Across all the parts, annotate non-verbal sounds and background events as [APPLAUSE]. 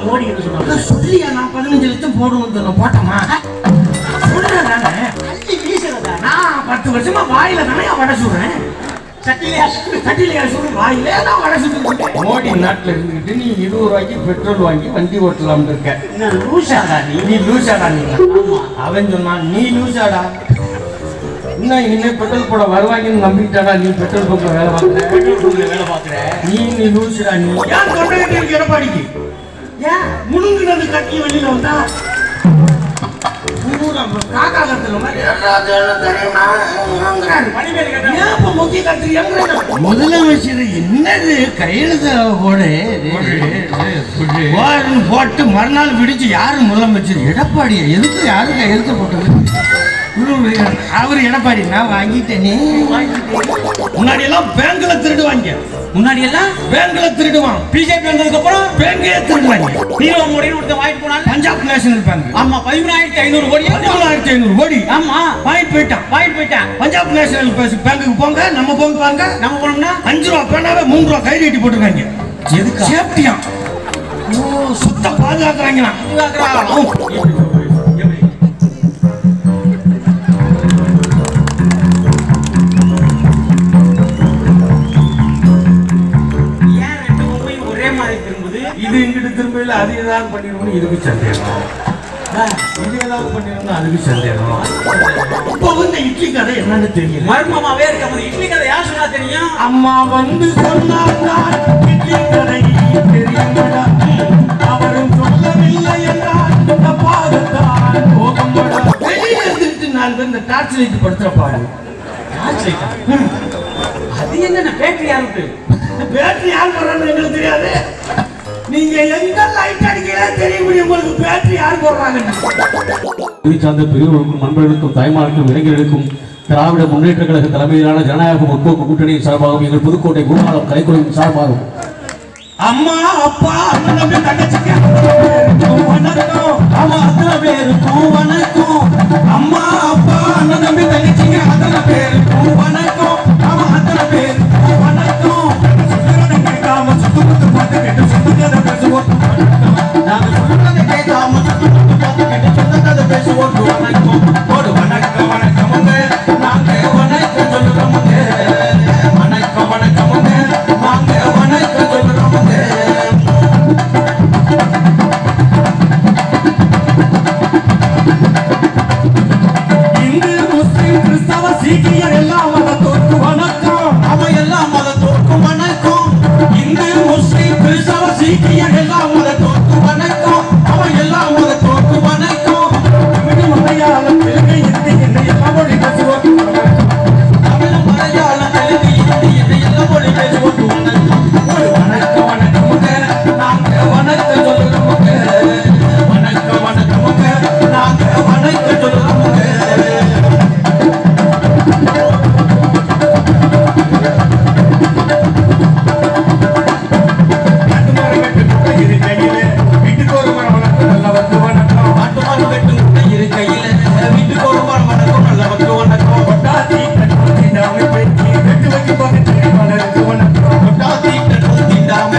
மோடி என்று சொன்னாங்க சொல்லியா நான் பதினஞ்சு லட்சம் போடுவோம் போட்டோமா? சொல்றேன். அள்ளி வீசுறதா நான் பத்து வருஷமா வாயில தானே வடை சுடுறேன். சட்டிலையா கட்டிலையா சுடு வாயிலே நான் வடை சுட்டு மோடி நாட்டுல இருந்துகிட்டு நீ இருபது ரூபாய்க்கு பெட்ரோல் வாங்கி வண்டி ஓட்டலாம்னு இருக்க. என்ன லூசாடா நீ? நீ லூசாடா நீ? அவன் சொன்னான் நீ லூசாடா. இன்னும் இனிமே பெட்ரோல் போட வருவாங்கன்னு நம்பிட்டாடா நீ பெட்ரோல் பங்க்ல வேலை பார்க்குற? பெட்ரோல் பங்க்ல வேலை பாக்குற நீ நீ லூசுடா நீ. இருக்கு எடப்பாடிக்கு? முழுங்கினது கட்டி வெளியில வந்தா? காக்கா ஏன் முதலமைச்சர் என்னது? கையெழுத்து போடு. போட்டு மறுநாள் பிடிச்சு யாரு முதலமைச்சர் எடப்பாடியை? எதுக்கு யாரு கையெழுத்து போட்டது? அவர் எடப்பாடி நான் வாங்கிட்டேனே. முன்னாடி எல்லாம் பேங்க்ல திருடுவாங்க. முன்னாடி எல்லாம் பேங்க்ல திருடுவான் பிஜேபி வந்ததுக்கு அப்புறம் பேங்கே திருடுவாங்க. ஹீரோ மோடின்னு ஒருத்தன் வாங்கிட்டு போனாங்க பஞ்சாப் நேஷனல் பேங்க். ஆமா பதிமூணாயிரத்தி ஐநூறு கோடி. பதிமூணாயிரத்தி ஐநூறு கோடி. ஆமா. வாங்கிட்டு போயிட்டான். வாங்கிட்டு போயிட்டான். பஞ்சாப் நேஷனல் பேங்க்குக்கு போங்க நம்ம போங்க பாருங்க நம்ம போனோம்னா? அஞ்சு ரூபா பேனாவே மூணு ரூபா கை நீட்டி போட்டுருக்காங்க. எதுக்கா? சேஃப்டியா? ஓ சுத்த பாதுகாக்கிறாங்களா திரும்பல அது ஏதாவது பண்ணிருக்கணும் இதுக்கு சந்தேகம். இது ஏதாவது பண்ணிருந்தா அதுக்கு சந்தேகம். இப்போ வந்து இட்லி கதை என்னன்னு தெரியல. மர்மமாவே இருக்க போது இட்லி கதை யார் சொன்னா தெரியும்? அம்மா வந்து சொன்னார் இட்லி கதை தெரியுமடா அவரும் சொல்லவில்லை என்றால் தப்பாகத்தான் போகும்படா வெளியே இருந்துட்டு நாலு பேர் இந்த டார்ச் லைட் படுத்துற பாடு. அது என்ன பேட்டரி யாருக்கு இந்த பேட்டரி யார் போடுறான்னு எங்களுக்கு தெரியாது. நீங்க எங்க லைட் தெரிய உங்களுக்கு பேட்டரி யார் சார்ந்த பெரியவர்களுக்கும் நண்பர்களுக்கும் தாய்மார்களுக்கும் இளைஞர்களுக்கும் திராவிட முன்னேற்ற கழக தலைமையிலான ஜனநாயக முற்போக்கு கூட்டணியின் சார்பாகவும் எங்கள் புதுக்கோட்டை குருநாளம் கலைக்குழுவின் சார்பாகவும். அம்மா அப்பா அண்ணன் தம்பி தங்கச்சிக்கு அத்தனை பேருக்கும் வணக்கம். அம்மா அப்பா அண்ணன் தம்பி தங்கச்சிக்கு அத்தனை பேருக்கும் வணக்கம்.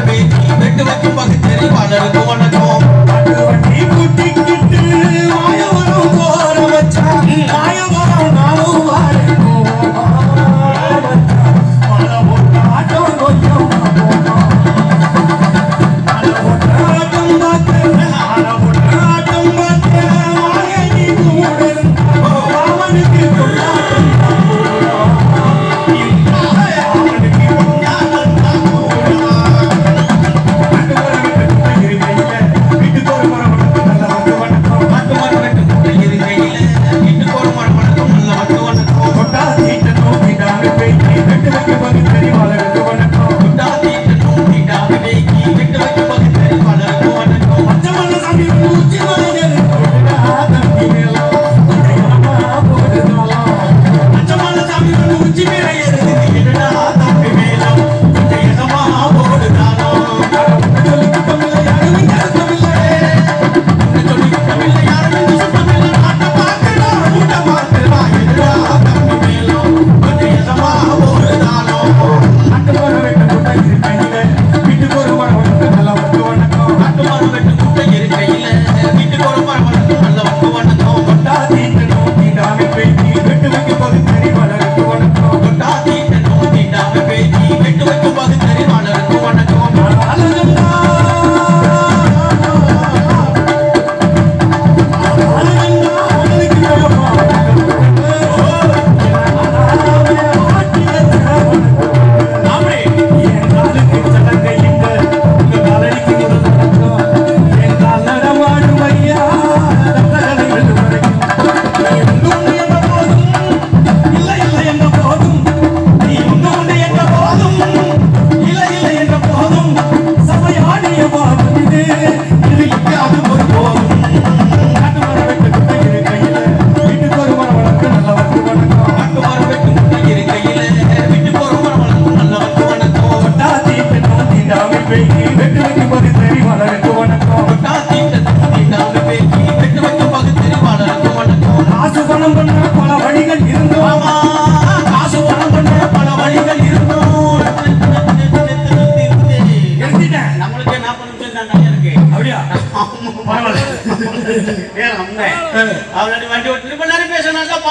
வெட்டு வைக்கும்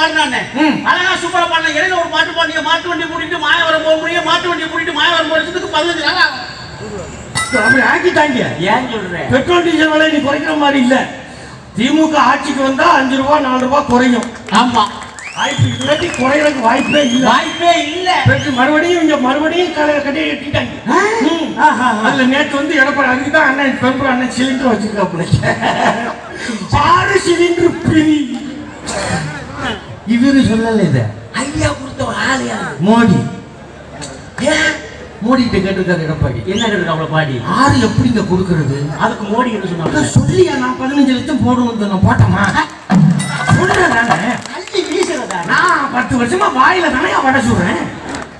ம். அழகா சூப்பரா பாடின இடையில ஒரு மாட்டு பாண்டிய மாட்டு வண்டி கூட்டிட்டு மாயவரம் போக முடியும் மாட்டு வண்டியை கூட்டிட்டு மாயவரம் போறதுக்கு பதினஞ்சு நாள் ஆகும். அப்படி ஆக்கிட்டாங்க. ஏன் சொல்றேன் பெட்ரோல் டீசல் விலை நீ குறைக்கிற மாதிரி இல்ல. திமுக ஆட்சிக்கு வந்தா அஞ்சு ரூபாய் நாலு ரூபாய் குறையும். ஆமா. வாய்ப்பு இல்லாட்டி குறையறதுக்கு வாய்ப்பே இல்ல. வாய்ப்பே இல்ல. மறுபடியும் இங்க மறுபடியும் கடை கட்டி கட்டிட்டாங்க. அதுல நேத்து வந்து எடப்பாடி அதுக்கு தான் அண்ணன் பெரும்பு அண்ணன் சிலிண்டர் வச்சிருக்காப்புல. [LAUGHS] ஆறு சிலிண்டர் பிரி. இவரு சொல்லல இத. ஐயா கொடுத்த ஒரு ஆளு யாரு? மோடி. ஏன்? மோடி கிட்ட கேட்டிருக்காரு எடப்பாடி. என்ன கேட்டு அவளை பாடி? ஆறு எப்படிங்க கொடுக்கறது? அதுக்கு மோடி என்ன சொன்னாங்க சொல்லியா நான் பதினஞ்சு லட்சம் போடுவது நான் போட்டோமா? சொல்றேன் நானு அள்ளி வீசுறதா நான் பத்து வருஷமா வாயில தானே வடை சுடுறேன்.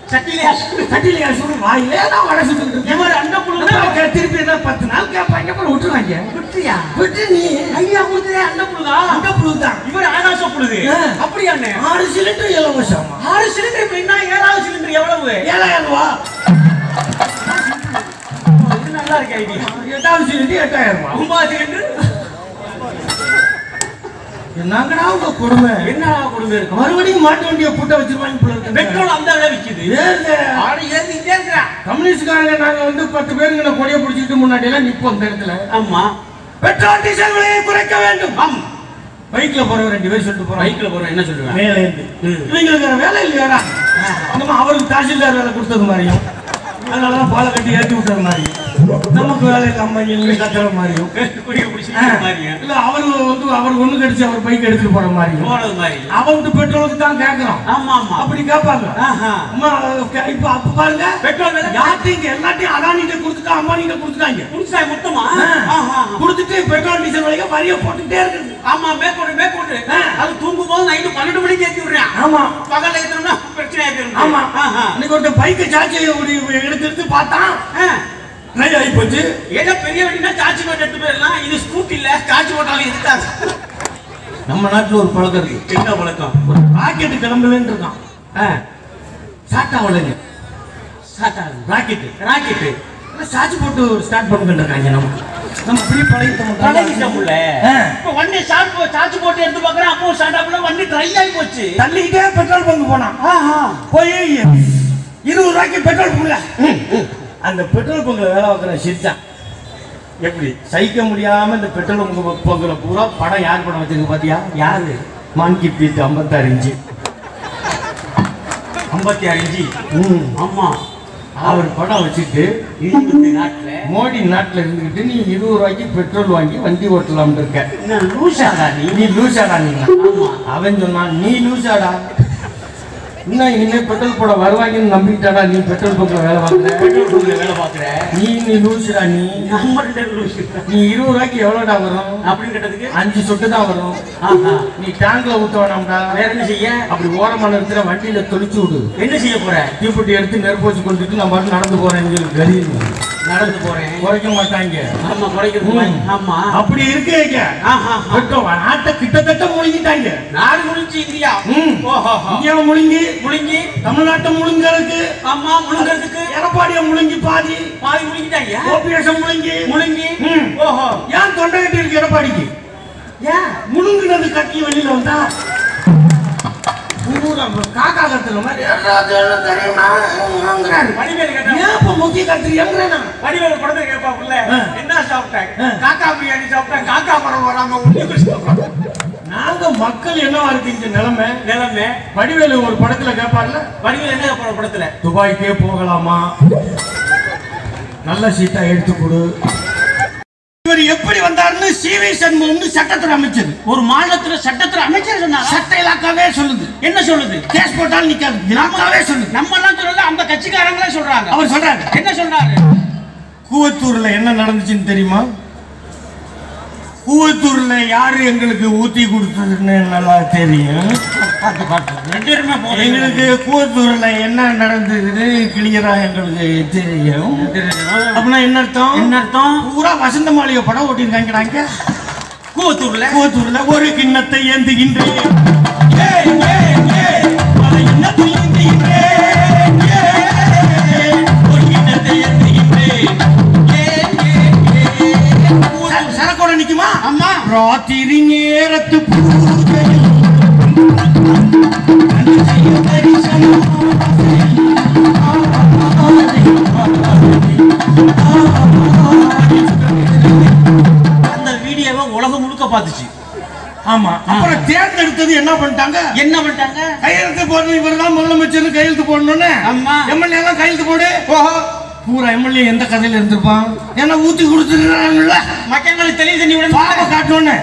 சட்டிலையா சட்டிலையா சுடுறேன் வாயிலே தான் வடை சுட்டு அந்த புழுங்க திருப்பி என்ன பத்து நாள் கேட்பாங்க அப்புறம் விட்டுருவாங்க குட்டியா விட்டு நீ. ஐயா கொடுத்ததே அந்த புழுதா அந்த புழு தான் இவர் ஆகாச புழுது ஆ. அப்படியாண்ணே? ஆறு சிலிண்டர் இலவசமா. ஆறு சிலிண்டர் இப்ப என்ன? ஏழாவது சிலிண்டர் எவ்வளவு? ஏழாயிரம் ரூபா. நல்லா இருக்கு ஐடியா எட்டாவது சிலிண்டர் எட்டாயிரம் ரூபா. ஒன்பது சிலிண்டர்? என்னங்கடா உங்க கொடுமை? என்ன குடும்பம் இருக்கும் மறுபடியும் மாட்டு வண்டியை புட்ட வச்சிருவாங்க. பெட்ரோல் அந்த விலை விக்குது. ஏறிக்கிட்டே இருக்கிறான் கம்யூனிஸ்ட்காரங்க நாங்க வந்து பத்து பேருங்க கொடியை பிடிச்சிட்டு முன்னாடி எல்லாம் நிப்போம் இந்த இடத்துல. ஆமா. பெட்ரோல் டீசல் விலையை குறைக்க வேண்டும். ஆம். பைக்ல போறவங்க ரெண்டு பேர் சொல்லிட்டு போறாங்க. பைக்ல போறோம் என்ன சொல்லுவேன் மேலே இருந்து. இவங்களுக்கு வேற வேலை இல்லையாடா? நம்ம அவருக்கு தாசில்தார் வேலை கொடுத்தது மாதிரியும். அதனாலதான் பாலை கட்டி ஏற்றி விட்டது மாதிரியும். நமக்கு வேலை இல்லாம எங்களுக்கு கத்துற மாதிரியும் இல்ல அவரு வந்து அவர் ஒண்ணு கடிச்சு அவர் பைக் எடுத்துட்டு போற மாதிரியும். போனது மாதிரி. அவன் பெட்ரோலுக்கு தான் கேட்கறான் ஆமா ஆமா. அப்படி கேட்பாங்க. இப்ப அப்ப பாருங்க. பெட்ரோல் யார்ட்டையும் எல்லாத்தையும் அதானிட்ட கொடுத்துட்டா அம்பானிட்ட கொடுத்துட்டாங்க. புதுசா மொத்தமா. கொடுத்துட்டு பெட்ரோல் டீசல் விலைக்கு வரிய போட்டுட்டே இருக்குது. ஆமா மேற்கொண்டு மேற்கொண்டு. அது தூங்கும் போது நைட்டு பன்னெண்டு மணிக்கு ஏத்தி விடுறான். ஆமா. பகல்ல ஏத்தணும்னா பிரச்சனை ஆயிடும் ஆமா. இன்னைக்கு ஒருத்தர் பைக்கு சார்ஜ் எடுத்து எடுத்து பார்த்தான். ட்ரை ஆகி போச்சு? ஏதோ பெரிய வண்டினா சார்ஜ் போட்டு எடுத்து போயிடலாம். இது ஸ்கூட்டி இல்ல சார்ஜ் போட்டாலும் இருக்காது. நம்ம நாட்டுல ஒரு பழக்கம் இருக்கு. என்ன பழக்கம்? ஒரு ராக்கெட் கிளம்பலன்னு இருக்கான். சாட்டா உடனே சாட்டாது ராக்கெட் ராக்கெட்டு சார்ஜ் போட்டு ஸ்டார்ட் பண்ணிட்டு இருக்காங்க நமக்கு நம்ம இப்படி பழகிட்டோம். பழகிட்டோம்ல. இப்ப வண்டி சார்ஜ் சார்ஜ் போட்டு எடுத்து பார்க்கறேன். அப்போ ஸ்டார்ட் ஆகல வண்டி ட்ரை ஆகி போச்சு. தள்ளிக்கிட்டே பெட்ரோல் பங்க் போனான். ஆஹா. போய் இருபது ரூபாய்க்கு பெட்ரோல் பங்க்ல அந்த பெட்ரோல் பங்க்ல வேலை பார்க்குற சிரிச்சான் எப்படி? சகிக்க முடியாம இந்த பெட்ரோல் பங்கு பங்குல பூரா படம் யார் படம் வச்சிருக்கு பாத்தியா? யாரு? மான்கி பீட் ஐம்பத்தாறு இன்ச்சு. ஐம்பத்தி ஆறு இன்ச்சி. ம். ஆமா. அவர் படம் வச்சுட்டு இந்த நாட்டுல. மோடி நாட்டுல இருந்துகிட்டு நீ இருபது ரூபாய்க்கு பெட்ரோல் வாங்கி வண்டி ஓட்டலாம்னு இருக்க. லூசாடா நீ? நீ லூசாடா நீ அவன் சொன்னான் நீ லூசாடா. இன்னும் இனிமே பெட்ரோல் போட வருவாங்கன்னு நம்பிட்டாடா நீ பெட்ரோல் பங்க்ல வேலை பார்க்குற? பெட்ரோல் பங்க்ல வேலை பாக்குற நீ நீ லூசுடா நீ. நம்ம லூசு. நீ இருபது ரூபாய்க்கு எவ்வளோடா வரும்? அப்படின்னு கேட்டதுக்கு? அஞ்சு சொட்டு தான் வரும் நீ டேங்க்ல ஊத்த வேணாம்டா. வேற என்ன செய்ய? அப்படி ஓரமான இடத்துல வண்டியில தொளிச்சு விடு. என்ன செய்ய போற? தீப்பெட்டி எடுத்து நெருப்பு வச்சு கொண்டுட்டு நான் பாட்டு நடந்து சொல்லி கரீர் நடந்து போறேன். குறைக்க மாட்டாங்க ஆமா குறைக்கிறது. ஆமா. அப்படி இருக்கேங்க நாட்டை கிட்டத்தட்ட முழுங்கிட்டாங்க. நாடு முடிஞ்சு இந்தியா. ஓஹோ இந்தியா முழுங்கி முழுங்கி தமிழ்நாட்டை முழுங்கிறதுக்கு ஆமா முழுங்கிறதுக்கு. எடப்பாடியை முழுங்கி பாதி பாதி முழுங்கிட்டாங்க. ஓபிஎஸ் முழுங்கி. முழுங்கி. ஓஹோ. ஏன் தொண்டை கட்டி இருக்கு எடப்பாடிக்கு? ஏன்? முழுங்குனது கட்டி வெளியில வந்தா? காக்கா கத்துற மாதிரி "ஏதாவது என்ன தெரியுமாங்கிறாரு. வடிவேலு கேட்டா. ஏன் இப்ப முக்கிய கத்துறியாங்கிறேன் வடிவேலு படத்தை கேட்பாப்புல. என்ன சாப்பிட்டாங்க. காக்கா பிரியாணி சாப்பிட்டேன். காக்கா படம் வராம நாங்க மக்கள் என்னவா இருக்கு இந்த நிலைமை? நிலைமை? வடிவேலு ஒரு படத்துல கேட்பார்ல வடிவேலு என்ன படம் படத்துல? துபாய்க்கே போகலாமா? நல்ல சீட்டா எடுத்து கொடு. இவர் எப்படி வந்தாருன்னு சிவி சண்முகம்னு சட்டத்துறை அமைச்சர். ஒரு மாநிலத்துல சட்டத்துல அமைச்சர் சொன்னாங்க சட்ட இலாக்காவே சொல்லுது. என்ன சொல்லுது? கேஸ் போட்டாலும் நிக்காது. இலாக்காவே சொல்லுது. நம்ம எல்லாம் சொல்லல அந்த கட்சிக்காரங்களே சொல்றாங்க. அவர் சொல்றாரு. என்ன சொல்றாரு? கூவத்தூர்ல என்ன நடந்துச்சுன்னு தெரியுமா? கூவத்தூர்ல யாரு எங்களுக்கு ஊத்தி கொடுத்ததுன்னு நல்லா தெரியும். எங்களுக்கு கூவத்தூர்ல என்ன நடந்ததுன்னு கிளியரா எங்களுக்கு தெரியும். அப்படின்னா என்ன அர்த்தம்? என்ன அர்த்தம்? பூரா வசந்த மாளிகை படம் ஓட்டிருக்காங்க கூவத்தூர்ல கூவத்தூர்ல ஒரு கிண்ணத்தை ஏந்துகின்றேன். பண்ணிட்டாங்க. என்ன பண்ணிட்டாங்க? கையெழுத்து போடணும் இவர் தான் முதலமைச்சர் கையெழுத்து போடணும்னு. ஆமா. எம்எல்ஏ எல்லாம் கையெழுத்து போடு. ஓஹோ. பூரா எம்எல்ஏ எந்த கதையில இருந்திருப்பான்? ஏன்னா ஊத்தி கொடுத்துருக்காங்கல்ல மக்களுக்கு தெளிவு தண்ணி விட பாப்ப காட்டணும்னு.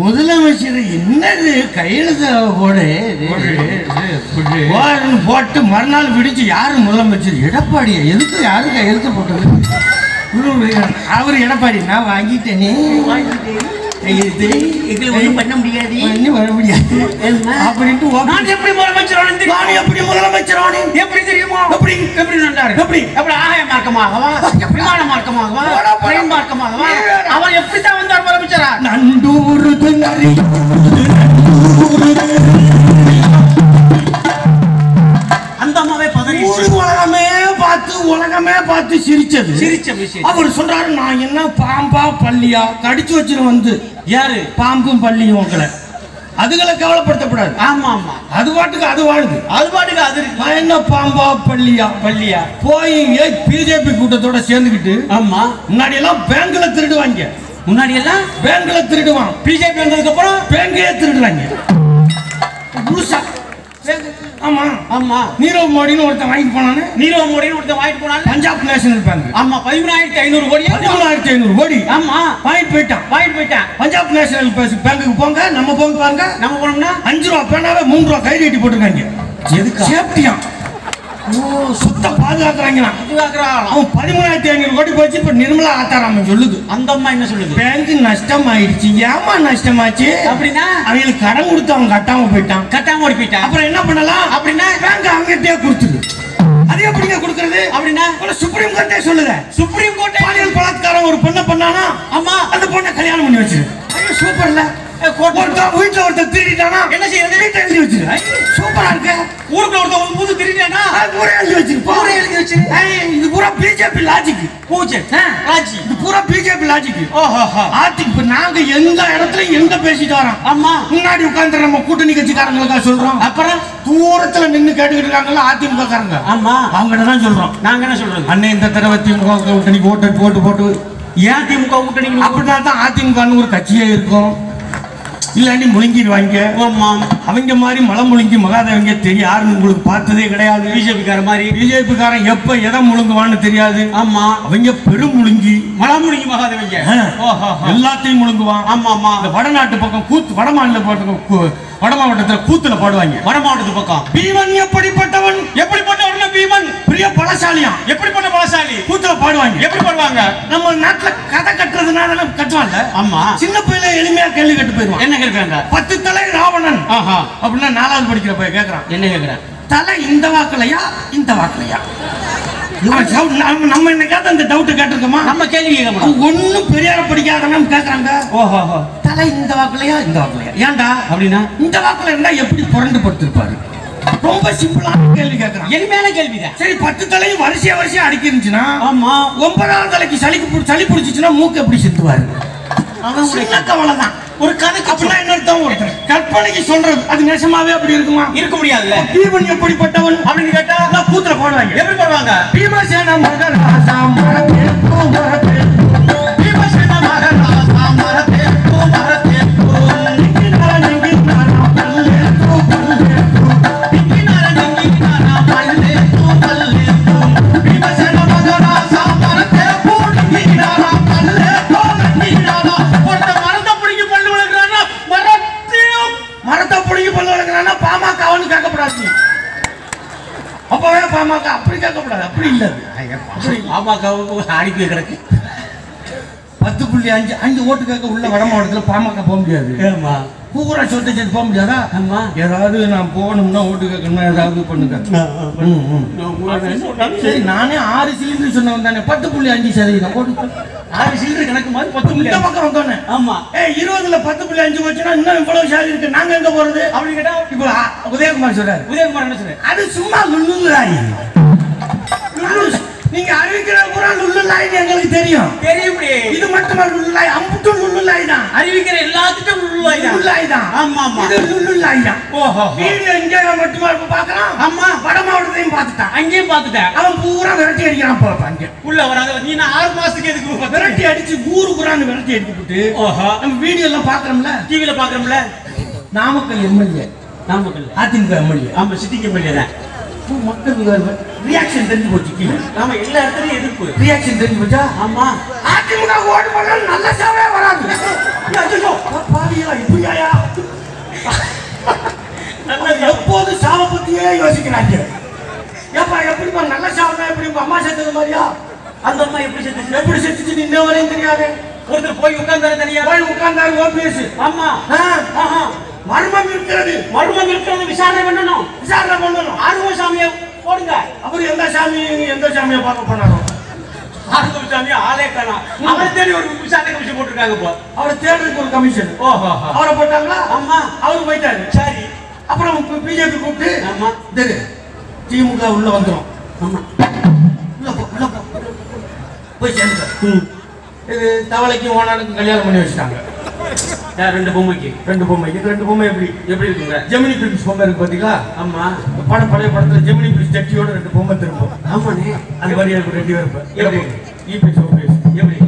முதலமைச்சர் என்னது கையெழுத்து போடு? போட்டு மறுநாள் விடிச்சு யாரு முதலமைச்சர்? எடப்பாடியா? எதுக்கு யாரு கையெழுத்து போட்டது? அவர் எடப்பாடி நான் வாங்கிட்டேனே. கையெழுத்து எங்களை ஒண்ணும் பண்ண முடியாது பண்ணி வர முடியாது? அப்படின்ட்டு. நான் எப்படி முதலமைச்சர்? நான் எப்படி முதலமைச்சர் எப்படி தெரியுமா எப்படி? எப்படி நன்றாரு எப்படி? எப்படி ஆகாய மார்க்கமாகவா விமான மார்க்கமாகவா. ட்ரெயின் மார்க்கமாகவா நீ வேற. அவன் எப்படித்தான் வந்தார் முதலமைச்சரா நண்டூரு பார்த்து சிரிச்சது. சிரிச்ச விஷயம். அவர் சொல்றாரு நான் என்ன பாம்பா பள்ளியா கடிச்சு வச்சிரும் வந்து யாரு? பாம்பும் பள்ளியும் உங்களை. அதுகளை கவலைப்படுத்தக்கூடாது ஆமா ஆமா. அது பாட்டுக்கு அது வாழுது. அது பாட்டுக்கு அது நான் என்ன பாம்பா பள்ளியா பள்ளியா போய் பிஜேபி கூட்டத்தோட சேர்ந்துக்கிட்டு ஆமா. முன்னாடி எல்லாம் பேங்க்ல திருடுவாங்க. முன்னாடி எல்லாம் பேங்க்ல திருடுவான். பிஜேபி வந்ததுக்கு அப்புறம் பேங்கே திருடுறாங்க. ஆமா. ஆமா. நீரவ் மோடின்னு ஒருத்தன் வாங்கிட்டு போனானு? நீரவ் மோடின்னு ஒருத்தன் வாங்கிட்டு போனாங்க பஞ்சாப் நேஷனல் பேங்க் ஆமா பதிமூணாயிரத்தி ஐநூறு கோடி. பதிமூணாயிரத்தி ஐநூறு கோடி. ஆமா. வாங்கிட்டு போயிட்டான். வாங்கிட்டு போயிட்டான். பஞ்சாப் நேஷனல் பேங்குக்கு போங்க நம்ம போங்க பாருங்க. நம்ம போனோம்னா? அஞ்சு ரூபா பேனாவே மூணு ரூபா கை கட்டி போட்டிருக்காங்க. எதுக்கா? சேஃப்டியா? சுத்த பாதுகாக்கிறாங்களா பாதுகாக்கிறாங்களாம். அவன் பதிமூணாயிரத்தி ஐநூறு கோடி போச்சு இப்ப நிர்மலா ஆத்தாராமன் சொல்லுது. அந்த அம்மா என்ன சொல்லுது? பேங்க் நஷ்டம் ஆயிடுச்சு ஏமா நஷ்டமாச்சு? அப்படின்னா? அவங்களுக்கு கடன் கொடுத்து அவன் கட்டாம போயிட்டான். கட்டாம ஓடி போயிட்டான் அப்புறம் என்ன பண்ணலாம்? அப்படின்னா? பேங்க் அவங்ககிட்டயே கொடுத்துரு. அது எப்படிங்க கொடுக்கறது? அப்படின்னா? சுப்ரீம் கோர்ட்டே சொல்லுத. சுப்ரீம் கோர்ட் பாலியல் பலாத்காரம் ஒரு பொண்ணை பண்ணானா? ஆமா. அந்த பொண்ணை கல்யாணம் பண்ணி வச்சிரு. சூப்பர்ல ஒருத்தன் வீட்டுல ஒருத்தன் திருடிட்டானா என்ன செய்யறது? வீட்டை எழுதி வச்சிரு. ஐயோ, சூப்பரா இருக்கு. ஊருக்குள்ள ஒருத்தன் புது அது பூரா எழுதி வச்சிரு போ. பூரா எழுதி வச்சிரு. ஐய், இது பூரா பிஜேபி லாஜிக் பூஜை. ராஜி. இது பூரா பிஜேபி லாஜிக் ஓஹோ. ஆத்தி இப்ப நாங்க எந்த இடத்துல எங்க பேசிட்டு வரோம்? ஆமா. முன்னாடி உட்கார்ந்து நம்ம கூட்டணி கட்சிக்காரங்களுக்கா சொல்றோம். அப்புறம்? தூரத்துல நின்னு கேட்டுக்கிட்டு இருக்காங்கல்ல அதிமுக காரங்க ஆமா. அவங்ககிட்ட தான் சொல்றோம். நாங்க என்ன சொல்றது? அண்ணே இந்த தடவை திமுக கூட்டணிக்கு ஓட்டு போட்டு போட்டு. ஏன் திமுக கூட்டணி அப்படின்னா தான் அதிமுகன்னு ஒரு கட்சியே இருக்கும். இல்லாண்டி முழுங்கிடுவாங்க. ஆமா. அவங்க மாதிரி மலை முழுங்கி மகாதேவங்க தெரியும் யாருன்னு உங்களுக்கு பார்த்ததே கிடையாது. பிஜேபி கார மாதிரி. பிஜேபி காரன் எப்ப எதை முழுங்குவான்னு தெரியாது. ஆமா. அவங்க பெரும் முழுங்கி. மலாமுடிங்க மகாதேவங்க. ஆ, ஓஹோ. எல்லாத்தையும் முழுங்குவான். ஆமா ஆமா. இந்த வடநாட்டு பக்கம் கூத்து வட மாநில பக்கம் வட மாவட்டத்துல கூத்துல பாடுவாங்க. வட மாவட்டத்து பக்கம். பீமன் எப்படிப்பட்டவன்? எப்படிப்பட்ட உடனே பீமன்? பிரிய பலசாலியாம் எப்படிப்பட்ட பலசாலி கூத்துல பாடுவாங்க. எப்படி பண்ணுவாங்க நம்ம நாட்டுல கதை கட்டுறதுனால கட்டுவான்ல? ஆமா. சின்ன பையல எளிமையா கேள்வி கட்டு போயிருவான் என்ன கேட்கறாங்க? பத்து தலை ராவணன். ஆஹா. அப்படின்னா நாலாவது படிக்கிற பையன் கேக்குறான். என்ன கேட்கறேன் தலை இந்த வாக்குலையா இந்த வாக்குலையா? நம்ம என்னைக்காவது அந்த டவுட் கேட்டிருக்கோமா? நம்ம கேள்வி ஒன்னும் பெரியார படிக்காதவன் கேக்குறாங்க. ஓஹோ. தலை இந்த வாக்குலையா இந்த வாக்குலையா? ஏன்டா? அப்படின்னா? இந்த வாக்குல இருந்தா எப்படி புரண்டு படுத்திருப்பாரு? ரொம்ப சிம்பிளான கேள்வி கேக்குறான். எளிமையான கேள்விதான். சரி பத்து தலையும் வரிசையா வரிசையா அடுக்கி இருந்துச்சுன்னா ஆமா. ஒன்பதாவது தலைக்கு சளிக்கு சளி பிடிச்சிச்சுன்னா மூக்கு எப்படி செத்துவாரு? அவன் ஒரு கதைக்கு அப்படின்னா என்ன அர்த்தம்? ஒருத்தர் கற்பனைக்கு சொல்றது அது நெசமாவே அப்படி இருக்குமா? இருக்க முடியாதுல்ல. பீமன் எப்படிப்பட்டவன்? அப்படின்னு கேட்டா அதான் கூத்துல போடுவாங்க. எப்படி பண்ணுவாங்க பீமசேன மரபேற்பு பீமசேன பாமக அப்படி கேட்கக்கூடாது. அப்படி இல்ல. அது. பாமக அனுப்பி கிடக்கு பத்து புள்ளி அஞ்சு அஞ்சு ஓட்டு கேட்க உள்ள வட மாவட்டத்தில் பாமக போக முடியாது. ஏமா பூரா சொத்தை சேர்த்து போக முடியாதா? ஆமா. ஏதாவது நான் போகணும்னா ஓட்டு கேட்கணும்னா ஏதாவது பண்ணுங்க. சரி. நானே ஆறு சிலிண்டர் சொன்னவன் தானே. பத்து புள்ளி அஞ்சு சதவீதம் ஓட்டு. ஆறு சில்லறை கணக்கு மாதிரி பத்து இந்த முடியாது பக்கம் வந்தோன்னே ஆமா. ஏய் இருபதுல பத்து புள்ளி அஞ்சு போச்சுன்னா இன்னும் இவ்வளவு சாதி இருக்கு. நாங்க எங்க போறது? அப்படி கேட்டா இப்போ உதயகுமார் சொல்றாரு. உதயகுமார் என்ன சொல்றேன் அது சும்மா லுல்லுங்கிறாய் நீங்க அறிவிக்கிற பூரா லுல்லுலாயின்னு எங்களுக்கு தெரியும். தெரியும்படி இது மட்டுமா லுல்லுலாய் அம்புட்டு லுல்லுலாய் தான். அறிவிக்கிற எல்லாத்துக்கும் உள்ளுவாய் தான். லுல்லுலாய் தான். ஆமா ஆமா. இது லுல்லுலாய் தான். ஓஹோ. வீடியோ இங்கே மட்டுமா இப்ப பாக்குறான் ஆமா. வட மாவட்டத்தையும் பார்த்துட்டான். அங்கேயும் பார்த்துட்டேன். அவன் பூரா விரட்டி அடிக்கிறான் போல அங்க. உள்ள வராத நீ நான் ஆறு மாசத்துக்கு எதுக்கு விரட்டி அடிச்சு ஊரு பூரான்னு விரட்டி அடிச்சு விட்டு ஓஹோ. நம்ம வீடியோ எல்லாம் பாக்குறோம்ல டிவில பாக்குறோம்ல நாமக்கல் எம்எல்ஏ. நாமக்கல். அதிமுக எம்எல்ஏ. ஆமா சிட்டிக்கு எம்எல்ஏ தான். மக்கள் ரியாக்ஷன் தெரிஞ்சு போச்சு நாம எல்லா இடத்துலயும் எதிர்ப்பு. ரியாக்ஷன் தெரிஞ்சு போச்சா ஆமா. அதிமுக ஓட்டு பண்ணா நல்ல சாவே வராது. ஐயோ, பாவியா இப்படியாயா? நல்லது. எப்போது சாவை பத்தியே யோசிக்கிறாங்க? ஏப்பா எப்படிப்பா நல்ல சாவனா எப்படி அம்மா செத்தது மாதிரியா? அந்த அம்மா எப்படி செத்துச்சு? எப்படி செத்துச்சு இன்ன வரையும் தெரியாது. ஒருத்தர் போய் உட்கார்ந்தாரு தனியா? போய் உட்கார்ந்தாரு ஓபிஎஸ். ஆமா. ஆஹா. மர்மம் இருக்கிறது. மர்மம் இருக்கிறது விசாரணை பண்ணணும். விசாரணை பண்ணணும். ஆர்வ சாமியை போடுங்க. அவர் எந்த சாமி எந்த சாமியை பார்க்க போனாரோ? ஆர்வ சாமி ஆளே காணோம் அவரை தேடி ஒரு விசாரணை கமிஷன் போட்டிருக்காங்க இப்போ. அவரை தேடுறதுக்கு ஒரு கமிஷன். ஓஹோ. அவரை போட்டாங்களா? ஆமா. அவரு போயிட்டாரு. சரி. அப்புறம் பிஜேபி கூப்பிட்டு ஆமா. தெரு திமுக உள்ள போ போய் சேர்ந்துட்டார் ம். இது தவளைக்கும் ஓனானுக்கும் கல்யாணம் பண்ணி வச்சுட்டாங்க. ரெண்டு பொம்மைக்கு. ரெண்டு பொம்மை இது ரெண்டு பொம்மை எப்படி? எப்படி இருக்குங்க? ஜெமினி பிலிப்ஸ் பொம்மை இருக்கு பாத்தீங்களா? ஆமா. படம் பழைய படத்துல ஜெமினி பிலிப்ஸ் சட்டியோட ரெண்டு பொம்மை திரும்பும். ஆமாண்ணே. அது மாதிரி இருக்கும் ரெண்டு பேரும் எப்படி? இபிஎஸ் ஓபிஎஸ் எப்படி?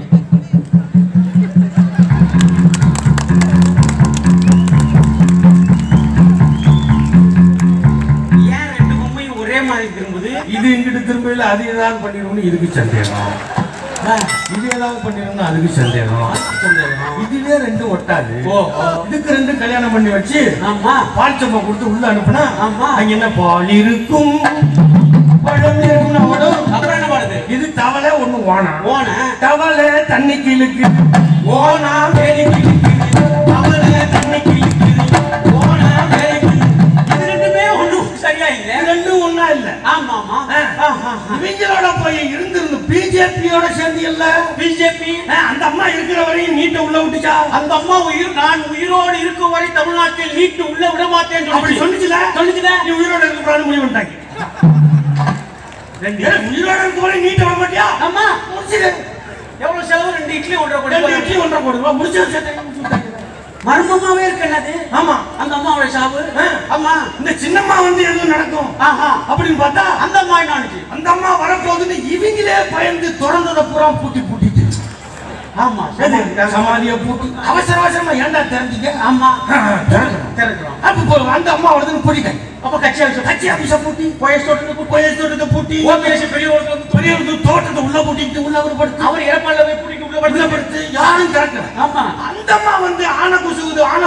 ஏன் ரெண்டு பொம்மையும் ஒரே மாதிரி திரும்புது? இது இங்கிட்டு திரும்பல அது ஏதாவது பண்ணிடும்னு இதுக்கு சந்தேகம். இது ஏதாவது பண்ணிடும்னு அதுக்கு சந்தேகம். சந்தேகம். இதுவே ரெண்டும் ஒட்டாது. இதுக்கு ரெண்டு கல்யாணம் பண்ணி வச்சு ஆமா. பால் சம்பா கொடுத்து உள்ள அனுப்புனா ஆமா. அங்க என்ன பால் இருக்கும்? பழம் அப்புறம் என்ன பண்ணுது இது தவளை ஒண்ணு ஓனா போன தவளை தண்ணிக்கு இழுக்கு ஓனா வேலிக்கு இழுக்குது தவளை தண்ணிக்கு இழுக்குது ஓனா இழுக்குது. இது ரெண்டுமே ஒண்ணும் சரியா இல்ல. ரெண்டும் ஒண்ணா இல்ல. ஆமா ஆமா. இவங்களோட போய் இருந்திருந்து பிஜேபியோட சேர்ந்து இல்ல. பிஜேபி? அந்த அம்மா இருக்கிற வரையும் நீட்டை உள்ள விட்டுச்சா? அந்த அம்மா உயிர் நான் உயிரோடு இருக்கும் வரை தமிழ்நாட்டில் நீட்டு உள்ள விட மாட்டேன் அப்படி சொல்லுச்சுல? சொல்லுச்சுல? நீ உயிரோட இருக்கக்கூடாது முடிவு பண்ணிட்டாங்க. உயிரோட இருக்கும் வரை நீட்டை விட மாட்டியா? ஆமா முடிச்சுது எவ்வளவு செலவு? ரெண்டு இட்லி ஒன்றரை கோடி இட்லி ஒன்றரை போடுவா முடிச்சு சேர்த்து மர்மமாவே இருக்கு என்னது? ஆமா. அந்த அம்மாவோட சாவு. ஆமா. இந்த சின்னம்மா வந்து எதுவும் நடக்கும்? ஆஹா. அப்படின்னு பார்த்தா அந்த அம்மா என்ன அந்த அம்மா வரப்போகுதுன்னு இவங்களே பயந்து திறந்ததை பூரா பூட்டி பூட்டிட்டு. ஆமா? சமாதியை பூட்டி. அவசர அவசரமா ஏன்டா தெரிஞ்சுக்க ஆமா. திறக்கிறோம் அப்ப அந்த அம்மா வருதுன்னு பூட்டிட்டாங்க அப்ப கட்சி ஆஃபீஸ் கட்சி ஆபீஸ பூட்டி போயஸ் தோட்டத்துக்கு கோயில் தோட்டத்தை பூட்டி. பெரிய தோட்டத்தை உள்ள பூட்டிட்டு உள்ள ஒரு அவர் இறப்பால போய் படுத்து படுத்து யாரும் திறக்கல. ஆமா. அந்த அம்மா வந்து ஆனை குசுகுது ஆனை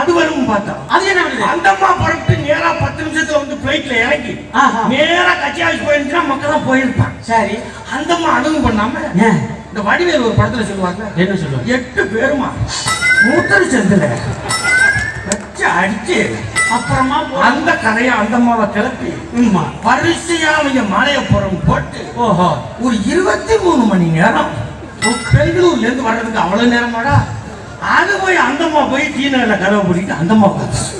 அது வரும் பார்த்தா அது என்ன அந்த அம்மா புறப்பட்டு நேரா பத்து நிமிஷத்துல வந்து பிளைட்ல இறங்கி. நேரா கட்சி ஆஃபீஸ் போயிருந்துச்சுன்னா மக்கள் தான் போயிருப்பாங்க. சரி. அந்த அம்மா அதுவும் பண்ணாம இந்த வடிவேல் ஒரு படத்துல சொல்லுவாங்க. என்ன சொல்லுவாங்க? எட்டு பேருமா? மூத்தர் செந்தில வச்சு அடிச்சு அப்புறமா அந்த கதையை அந்த அம்மாவை கிளப்பி. வரிசையா அவங்க மலையப்புறம் போட்டு ஓஹோ. ஒரு இருபத்தி மூணு மணி நேரம் பெங்களூர்ல இருந்து வர்றதுக்கு அவ்வளவு நேரமாடா அது போய் அந்த அம்மா போய் நகர்ல கதவை பூட்டிட்டு அந்த அம்மா உட்காந்துச்சு.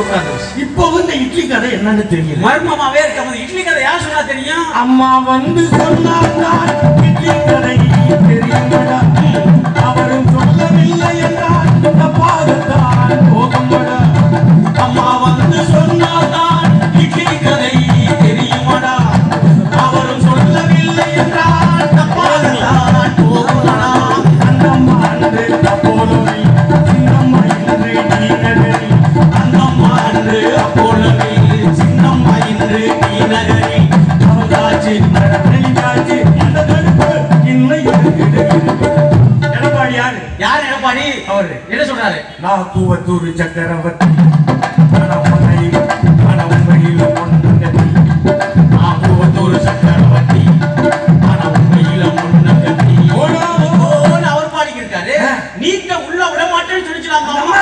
உட்கார்ந்து. இப்போ இந்த இட்லி கதை என்னன்னு தெரியல மர்மமாவே இருக்க இட்லி கதை யார் சொன்னா தெரியும் அம்மா வந்து சொன்னார் இட்லி கதை தெரியுமடா அவரும் சொல்லவில்லை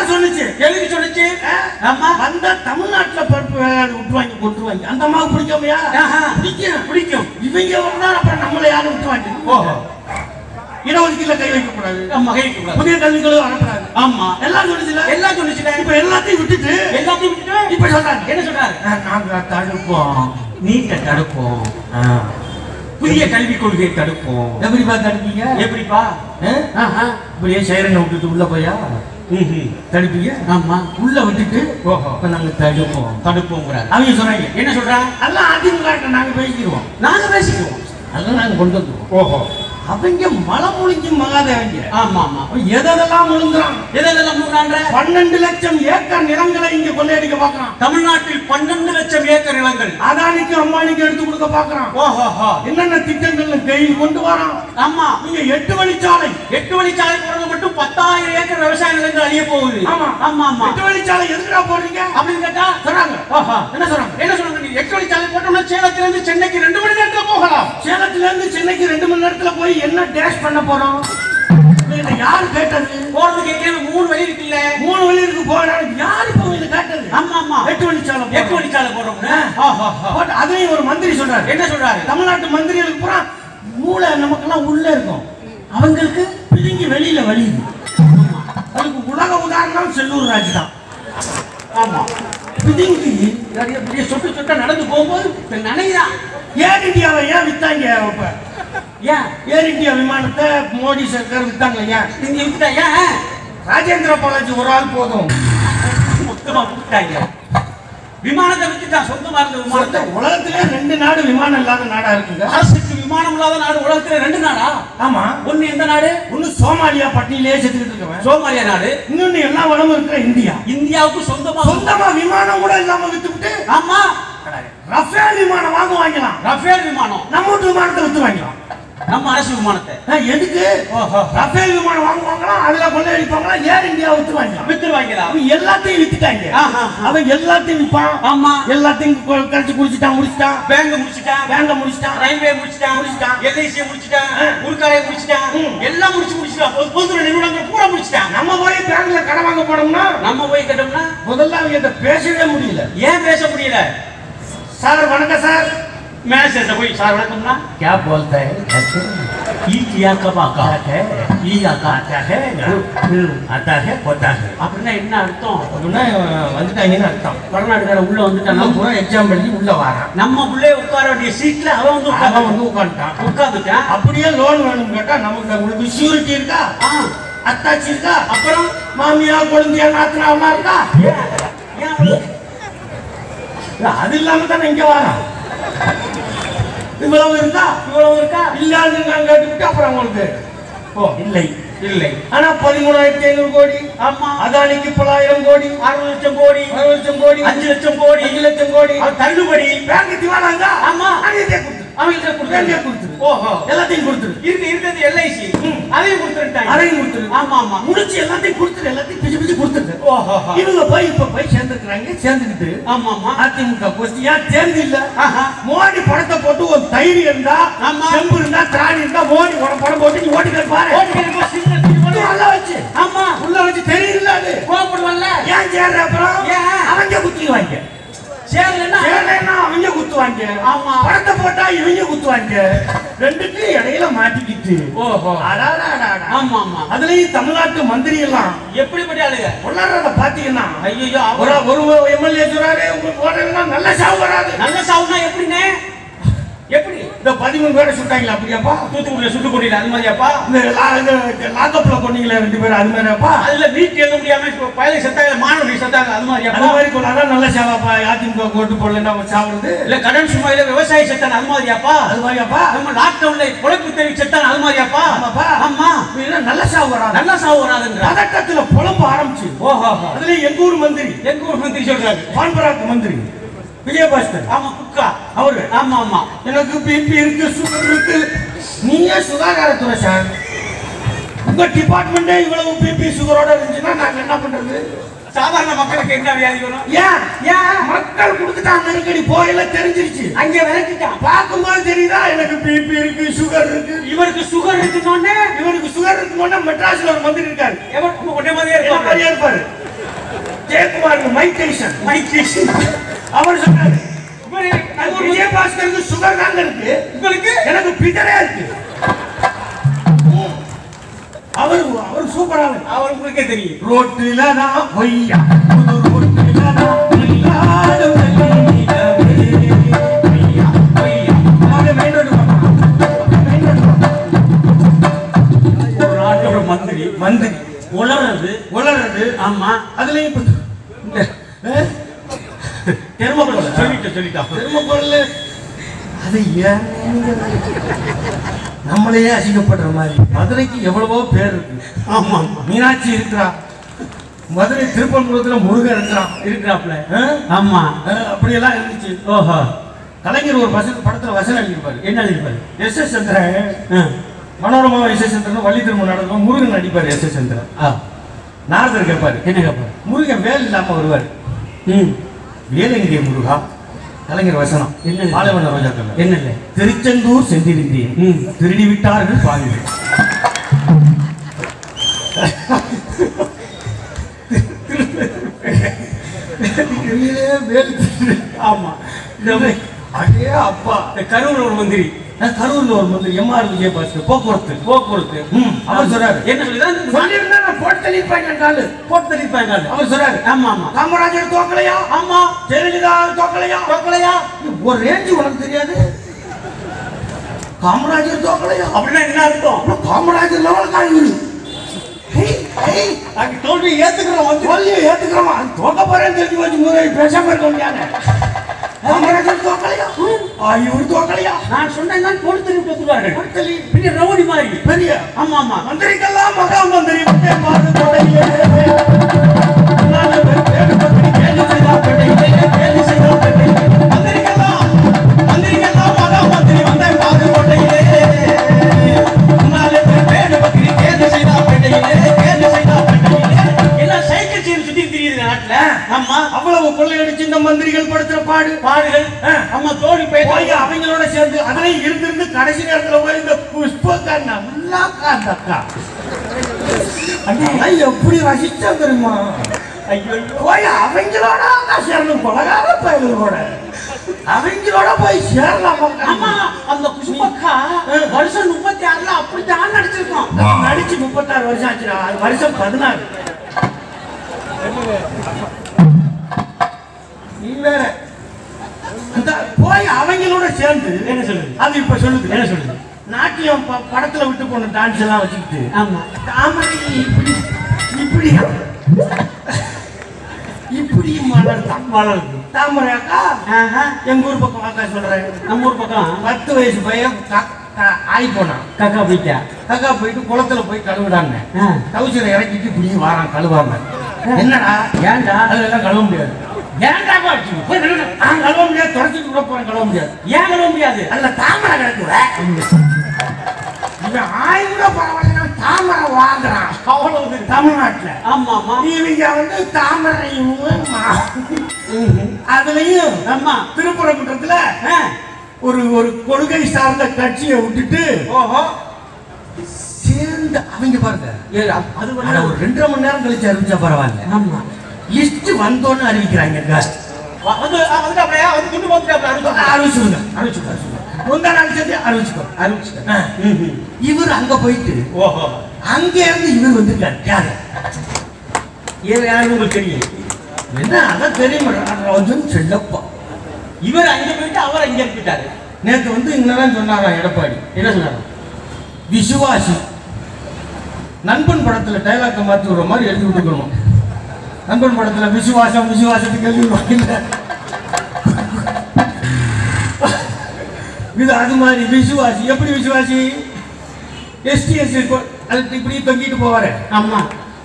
சொல்லுச்சு. எதுக்கு சொல்லுச்சு? ஆமா. வந்தா தமிழ்நாட்டுல பருப்பு வேகாது விட்டுருவாங்க கொட்டுருவாங்க அந்த அம்மாவுக்கு பிடிக்காமையா. பிடிக்கும். பிடிக்கும். இவங்க வந்தா அப்புறம் நம்மள யாரும் விட்டுவாங்க ஓஹோ. இடஒதுக்கீடுல கை வைக்க கூடாது. மகைக்கு கூடாது. புதிய கல்விகளும் வரக்கூடாது ஆமா. எல்லாம் சொல்லுச்சுல எல்லாம் சொல்லுச்சுல? இப்ப எல்லாத்தையும் விட்டுட்டு எல்லாத்தையும் விட்டுட்டு இப்ப சொல்றாங்க. என்ன சொல்றாரு? நாங்க தடுப்போம். நீட்ட தடுப்போம். புதிய கல்விக் கொள்கையை தடுப்போம். எப்படிப்பா தடுப்பீங்க? எப்படிப்பா. இப்படியே சைரனை விட்டுட்டு உள்ள போயா. தடுப்பீங்க? ஆமா. உள்ள விட்டுட்டு ஓஹோ. இப்ப நாங்க தடுப்போம். தடுப்போங்கிறார். அவங்க சொன்னாங்க என்ன சொல்றா அதெல்லாம் அதிமுக நாங்க பேசிக்கிறோம் நாங்க பேசிக்குவோம். அதெல்லாம் நாங்க கொண்டு வந்துருவோம். ஓஹோ. அவங்க மலை முழிஞ்சு மகாதேவங்க. ஆமா ஆமா எதெல்லாம் முழுங்குறான் எதெல்லாம் முழுங்கான்ற பன்னெண்டு லட்சம் ஏக்கர் நிலங்களை இங்க கொள்ளையடிக்க பாக்குறான் தமிழ்நாட்டில் பன்னெண்டு லட்சம் ஏக்கர் நிலங்கள். அதானிக்கு அம்பானிக்கு எடுத்து கொடுக்க பாக்குறான் ஓஹோஹோ. என்னென்ன திட்டங்கள் கையில் கொண்டு வரான். ஆமா. நீங்க எட்டு வழிச்சாலை. எட்டு வழிச்சாலை போறது மட்டும் பத்தாயிரம் ஏக்கர் விவசாய நிலங்கள் அழிய போகுது. ஆமா. ஆமா ஆமா. எட்டு வழிச்சாலை எதுக்குடா போடுறீங்க? அப்படின்னு கேட்டா ஓஹோ. என்ன சொல்றாங்க? என்ன சொல்றாங்க? எட்டு வழிச்சாலை போட்டோம்னா சேலத்துல இருந்து சென்னைக்கு ரெண்டு மணி நேரத்துல போகலாம். சேலத்துல இருந்து சென்னைக்கு ரெண்டு மணி நேரத்துல போய் என்ன டேஷ் பண்ண போறோம்? இதை யாரு கேட்டது? போறதுக்கு எங்கேயுமே மூணு வழி இருக்குல்ல. மூணு வழி இருக்கு போனா யாரு இப்போ இது கேட்டது? ஆமா ஆமா. எட்டு வழிச்சாலை எட்டு போடுறோம். வழிச்சாலை. போட்டு அதையும் ஒரு மந்திரி சொல்றாரு. என்ன சொல்றாரு? தமிழ்நாட்டு மந்திரிகளுக்கு பூரா மூளை நமக்கெல்லாம் உள்ள இருக்கும். அவங்களுக்கு பிதுங்கி வெளியில வலியுது அதுக்கு உலக உதாரணம் செல்லூர் ராஜ் தான். ஆமா. பிதுங்கி நிறைய பெரிய சொட்டு சொட்டா நடந்து போகும்போது நினைதான். ஏர் இந்தியாவை ஏன் வித்தாங்க இப்ப? ஏன் ஏர் இந்தியா விமானத்தை மோடி சர்க்கார் வித்தாங்க ஏன் இங்க விட்டுட்டா ஏன் ராஜேந்திர பாலாஜி ஒரு ஆள் போதும். மொத்தமா விட்டுட்டாங்க விமானத்தை வித்துட்டான் சொந்தமா இருந்த விமானத்தை? உலகத்திலே ரெண்டு நாடு விமானம் இல்லாத நாடா இருக்குங்க. அரசுக்கு விமானம் இல்லாத நாடு உலகத்துல ரெண்டு நாடா? ஆமா. ஒண்ணு எந்த நாடு? ஒண்ணு சோமாலியா பட்டியலே செத்துக்கிட்டு இருக்கவன். சோமாலியா நாடு. இன்னொன்னு எல்லா வளமும் இருக்கிற இந்தியா. இந்தியாவுக்கு சொந்தமா சொந்தமா விமானம் கூட இல்லாம வித்துவிட்டு ஆமா. ரஃபேல் விமானம் வாங்க வாங்கலாம் ரஃபேல் விமானம். நம்ம விமானத்தை வித்து வாங்கலாம் நம்ம அரசு விமானத்தை. எதுக்கு. ரஃபேல் விமானம் வாங்குவாங்களா அதுல கொள்ளையடிப்பாங்களா? ஏர் இந்தியா வித்து வாங்கலாம் வித்துருவாங்களா அவன் எல்லாத்தையும் வித்துட்டாங்க. அவன் எல்லாத்தையும் விற்பான் ஆமா. எல்லாத்தையும் கரைச்சு குடிச்சிட்டான் முடிச்சிட்டான். பேங்க் முடிச்சிட்டான். பேங்க முடிச்சிட்டான். ரயில்வே முடிச்சிட்டான். முடிச்சிட்டான். எல்ஐசி முடிச்சிட்டான். ஆ. உருக்காலை முடிச்சிட்டான். எல்லாம் முடிச்சு முடிச்சிட்டான் பொது- பொதுத்துறை நிறுவனங்கள் பூரா முடிச்சிட்டான். நம்ம போய் பேங்க்ல கடன் வாங்க போனோம்னா நம்ம போய் கேட்டோம்னா முதல்ல அவங்க பேசவே முடியல. ஏன் பேச முடியல? சார் வணக்கம் சார் மேனேஜர் போய் சார் வணக்கம்னா क्या बोलता है ஈ கியா கபா கா ஈ ஆக்கா आता है आता है होता है அப்படின்னா என்ன அர்த்தம் அப்படின்னா வந்துட்டாங்கன்னு அர்த்தம் வடநாடுகார உள்ள வந்துட்டான் நம்ம நம்ம பூரா எக்ஸாம் எழுதி உள்ள வரான் நம்ம உள்ளே உட்கார வேண்டிய சீட்ல அவன் வந்து அவன் உட்கார்ந்து வந்து உட்காந்துட்டான் உட்கார்ந்துட்டான் அப்படியே லோன் வேணும் கேட்டா நமக்கு உங்களுக்கு சியூரிட்டி இருக்கா ஆ, அத்தாச்சி இருக்கா அப்புறம் மாமியா குழந்தையா நாத்தனாவெல்லாம் இருக்கா ஏன் ஏன் அவ்வளவு? இல்ல, அது இல்லாம தானே இங்க வரான் இவ்வளவு இருக்கா இவ்வளவு இருக்கா? இல்லாதுன்னு நான் கேட்டுக்கிட்டு அப்புறம் உங்களுக்கு ஓ இல்லை. இல்லை. ஆனா பதிமூணாயிரத்தி ஐநூறு கோடி ஆமா. அதானிக்கு தொள்ளாயிரம் கோடி அறுபது லட்சம் கோடி அறுபது லட்சம் கோடி அஞ்சு லட்சம் கோடி அஞ்சு லட்சம் கோடி. அது தள்ளுபடி. பேங்க் திவானாங்க ஆமா. அதையே கொடுத்துரு அவங்கள்ட்ட வேண்டிய கொடுத்தாங்க கொடுத்துரு. ஓஹோ. எல்லாத்தையும் கொடுத்துரு. இருக்கு இருக்கிறது எல்ஐசி. அதையும் கொடுத்துட்டாங்க அதையும் கொடுத்துரு. ஆமா ஆமா. முடிச்சு எல்லாத்தையும் கொடுத்துரு எல்லாத்தையும் பிச்சு பிச்சு கொடுத்துரு. ஓஹோ. இவங்க போய் இப்ப போய் சேர்ந்துக்கிறாங்க சேர்ந்துக்கிட்டு ஆமா ஆமா. அதிமுக கோஷ்டி ஏன் சேர்ந்து இல்ல. மோடி படத்தை போட்டு ஒரு தைரியம் இருந்தா ஆமா. செம்பு இருந்தா திராணி இருந்தா மோடி படம் படம் போட்டு நீ ஓட்டு பாரு. நல்லா வச்சு. ஆமா. உள்ள வச்சு தெரியல அது? கோபப்படுவல்ல ஏன் சேர்ற அப்புறம்? ஏன்? அவங்க குத்துவாங்க சேரலன்னா சேர்றேன்னா அவங்க குத்துவாங்க. ஆமா. படத்தை போட்டா இவங்க குத்துவாங்க. ரெண்டுக்கு இடையில மாட்டிக்கிட்டு. ஓஹோ. அடாடாடாடா. ஆமா ஆமா. அதுலயும் தமிழ்நாட்டு மந்திரி எல்லாம் எப்படிப்பட்ட ஆளுங்க? உள்ளாரத பாத்தீங்கன்னா ஐயோ ஒரு ஒரு எம்எல்ஏ சொல்றாரு உங்களுக்கு போட்டீங்கன்னா நல்ல சாவு வராது. நல்ல சாவுனா எப்படிண்ணே எப்படி? இந்த பதிமூணு பேரை சுட்டாங்களா அப்படியாப்பா? தூத்துக்குடியில சுட்டு கொண்டில அது மாதிரியாப்பா? இந்த லாக்கப்ல கொண்டீங்களே ரெண்டு பேரும் அது மாதிரியாப்பா? அதுல வீட்டு எழுத முடியாம பயலை செத்தாங்க மாணவர்கள் செத்தாங்க அது அது மாதிரியாப்பா மாதிரி கொண்டாதான் நல்ல சாவாப்பா அதிமுக ஓட்டு போடலன்னா சாவுறது? இல்ல கடன் சுமையில விவசாயி செத்தான அது மாதிரியாப்பா? அது மாதிரியாப்பா? நம்ம லாக்டவுன்ல பொழைப்பு தெரிவி செத்தான அது மாதிரியாப்பா? ஆமா. நல்ல சாவு வராது. நல்ல சாவு வராதுன்ற பதட்டத்துல புலம்ப ஆரம்பிச்சு. ஓஹோ அதுல எங்க ஊர் மந்திரி. எங்க ஊர் மந்திரி சொல்றாரு. பான்பராக் மந்திரி. விஜயபாஸ்கர். ஆமா குக்கா. அவரு. ஆமா ஆமா. எனக்கு பிபி இருக்கு சுகர் இருக்கு. நீயே சுகாதாரத்துறை சார் உங்க டிபார்ட்மெண்டே இவ்வளவு பிபி சுகரோட இருந்துச்சுன்னா நாங்க என்ன பண்றது? சாதாரண மக்களுக்கு என்ன வியாதி வரும்? ஏன்? ஏன்? மக்கள் கொடுத்துட்டாங்க நெருக்கடி. போயில தெரிஞ்சிருச்சு. அங்க விரட்டிட்டான் பார்க்கும்போது தெரியுதா? எனக்கு பிபி இருக்கு சுகர் இருக்கு. இவருக்கு சுகர் இருக்குன்னு இவருக்கு சுகர் இருக்கும்போது மெட்ராஸ்ல ஒரு மந்திரி இருக்காரு. ஒரே மாதிரியே என்ன ஜெயக்குமாருக்கு மைக் டைசன் மைக் டைசன் அவர் சொன்னாரு விஜயபாஸ்கருக்கு சுகர் தாங்க இருக்கு. உங்களுக்கு? எனக்கு பிதரே இருக்கு. அவர் அவர் சூப்பரா அவர் உங்களுக்கே தெரியும். ரோட்டில நான் பொய்யா? புது ரோட்டில நான் பொய்யா மந்திரி மந்திரி. உளறது உளறது ஆமா. அதுலயும் தெருமக்குள்ள சொல்லிட்டு சொல்லிட்டா அது ஏன் நம்மளையே அசிங்கப்படுற மாதிரி? மதுரைக்கு எவ்வளவோ பேர் இருக்கு. ஆமா மீனாட்சி இருக்கிறா. மதுரை திருப்பன்குளத்துல முருகன் இருக்கிறான் இருக்கிறாப்ல ஆமா. அப்படியெல்லாம் இருந்துச்சு. ஓஹோ. கலைஞர் ஒரு வசன படத்துல வசனம் எழுதியிருப்பாரு. என்ன எழுதிப்பாரு S S Chandran Manorama S S Chandran Valli திரும்ப நடக்கும் முருகன் நடிப்பாரு எஸ் எஸ் சந்திரன். நாரதர் கேட்பாரு. என்ன கேப்பாரு முருகன் வேல் இல்லாம வருவார். ம் வேலங்கிரிய முருகா கலைஞர் வசனம் என்னது? பாலைவன ரோஜாக்கள் என்ன இல்லை திருச்செந்தூர் சென்றிருந்தேன் ம். திருடி விட்டார்கள் திருடு. ஆமா அடே அப்பா இந்த கரூர் ஒரு மந்திரி. கரூர்ல ஒரு மந்திரி எம்ஆர் விஜயபாஸ்கர் போக்குவரத்து. போக்குவரத்து. அவர் சொல்றாரு. என்ன சொல்லிதான் சொல்லியிருந்தா நான் போட்டு தள்ளியிருப்பேன் காலு போட்டு தள்ளிப்பாங்க அவர் சொல்றாரு. ஆமா ஆமா. காமராஜர் தோக்கலையா? ஆமா. ஜெயலலிதா தோக்கலையா? தோக்கலையா? ஒரு ரேஞ்சு உனக்கு தெரியாது. காமராஜர் தோக்கலையா? அப்படின்னா என்ன அர்த்தம்? காமராஜர் லெவல் காய்கறி அங்க தோல்வி ஏத்துக்கிறோம் தோல்வியை ஏத்துக்கிறோமா தோக்க போறேன்னு தெரிஞ்சு வச்சு முதல்ல பேசாம இருக்க முடியாது காமராஜர் தோக்கலையா? நான் சொன்னேன் தான் பேசுவார்கள் கொடுத்தலி பின்ன ரவுடி மாதிரி. பெரிய. ஆமா ஆமா. மந்திரிக்கெல்லாம் மகா மந்திரி. விட்டே ஆமா அவ்வளவு கொள்ளையடிச்சு இந்த மந்திரிகள் படுத்துற பாடு. பாடுகள் ஆமா தோல்வி போய் போய் அவங்களோட சேர்ந்து அதுலயும் இருந்திருந்து கடைசி நேரத்துல போய் இந்த புஷ்பக்கா நல்லாக்கா அந்த அக்கா அண்ணா எப்படி ரசிச்சா தெரியுமா? ஐயோ போய் அவங்களோட சேரணும் கொலகார பயல்களோட அவங்களோட போய் சேரலாமா ஆமா அந்த புஷ்பக்கா வருஷம் முப்பத்தி ஆறுல அப்படித்தான் நடிச்சிருக்கோம். நடிச்சு முப்பத்தாறு வருஷம் ஆச்சுடா. அது வருஷம் பதினாறு. நீ வேற. அந்த போய் அவங்களோட சேர்ந்து என்ன சொல்லுது அது இப்ப சொல்லுது. என்ன சொல்லுது நாட்டியம் படத்துல விட்டு போன டான்ஸ் எல்லாம் வச்சுக்கிட்டு ஆமா. தாமரை இப்படி இப்படி. இப்படி மலர்தான் வளருது தாமரை அக்கா. எங்க ஊர் பக்கம் அக்கா சொல்றேன். நம்ம ஊர் பக்கம்? பத்து வயசு பையன் க- க- ஆய் போனான். கக்கா பிடிக்கா கக்கா போயிட்டு குளத்துல போய் கழுவுடாங்க. டவுசரை இறக்கிட்டு இப்படி வாரான் கழுவாம. என்னடா? ஏன்டா? அதெல்லாம் கழுவ முடியாது. ஏன்டா பாச்சு போய் கழுவு. நான் கழுவ முடியாது தொடச்சிட்டு கூட போறேன் கழுவ முடியாது. ஏன் கழுவ முடியாது? அதுல தாமரை கிடக்குற இவன் ஆய் கூட பரவாயில்ல தாமரை வாங்குறான். அவ்வளவு தமிழ்நாட்டுல. ஆமா ஆமா இவங்க வந்து தாமரையும் அதுலயும் ஆமா. திருப்பரங்குன்றத்துல. ஒரு ஒரு கொள்கை சார்ந்த கட்சியை விட்டுட்டு ஓஹோ. சேர்ந்து அவங்க பாருங்க. அது ஒரு ரெண்டரை மணி நேரம் கழிச்சு அறிவிச்சா பரவாயில்ல. ஆமா. லிஸ்ட் வந்தோன்னு அறிவிக்கிறாங்க வ- வந்து ஆ, வந்துட்டாப்லையா? வந்து துண்டு போட்டுட்டாப்ல அனுப்பிச்சு அறிவிச்சுடுங்க அறிவிச்சுடுங்க முந்தா நாள் சேர்த்து அறிவிச்சுக்கோ ஆ. இவர் அங்க போயிட்டு ஓஹோ. அங்க இருந்து இவர் வந்திருக்காரு. யாரு? இது யாருன்னு உங்களுக்கு தெரியும் என்ன? அதான் தெரியும். ராஜன் செல்லப்பா. இவர் அங்க போயிட்டு அவர் அங்க போயிட்டாரு நேத்து வந்து இங்கதான் சொன்னாராம் எடப்பாடி? என்ன சொன்னாரு? விசுவாசி. நண்பன் படத்துல டைலாக்க மாத்தி விடுற மாதிரி எழுதி விட்டுக்கணும். நண்பன் படத்துல விசுவாசம் விசுவாசத்துக்கு எழுதி இது அது மாதிரி விசுவாசி எப்படி விசுவாசி? எஸ்டிஎஸ் அது இப்படி தொங்கிட்டு போவாரு. ஆமா.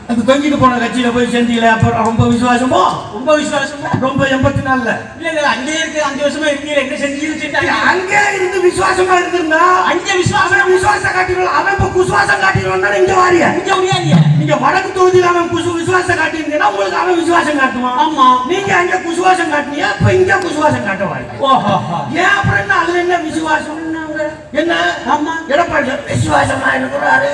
அந்த தொங்கிட்டு போன கட்சியில போய் சேர்ந்தீங்களே அப்புறம் ரொம்ப விசுவாசமோ? ரொம்ப விசுவாசமா? ரொம்ப எண்பத்தி நாலுல. இல்ல இல்ல அங்கேயே இருக்கு அஞ்சு வருஷமா இருக்கீங்க என்ன செஞ்சீங்க அங்கே இருந்து விசுவாசமா இருந்திருந்தா அஞ்சு விசுவாசம். விசுவாசம் காட்டிடுவான் அவன் இப்ப குசுவாசம் காட்டிடுவான் இங்க வாரிய? அஞ்சு முடியாது. நீங்க வடக்கு தொகுதியில் அவன் குசு விசுவாசம் காட்டியிருந்தீங்கன்னா உங்களுக்கு அவன் விசுவாசம் காட்டுவான். ஆமா. நீங்க அங்க குசுவாசம் காட்டினீங்க இப்ப இங்க குசுவாசம் காட்டுவாங்க ஓஹோ. ஏன் அப்புறம் என்ன அதுல என்ன விசுவாசம்? என்ன? ஆமா. எடப்பாடி விசுவாசமா இருக்கிறாரு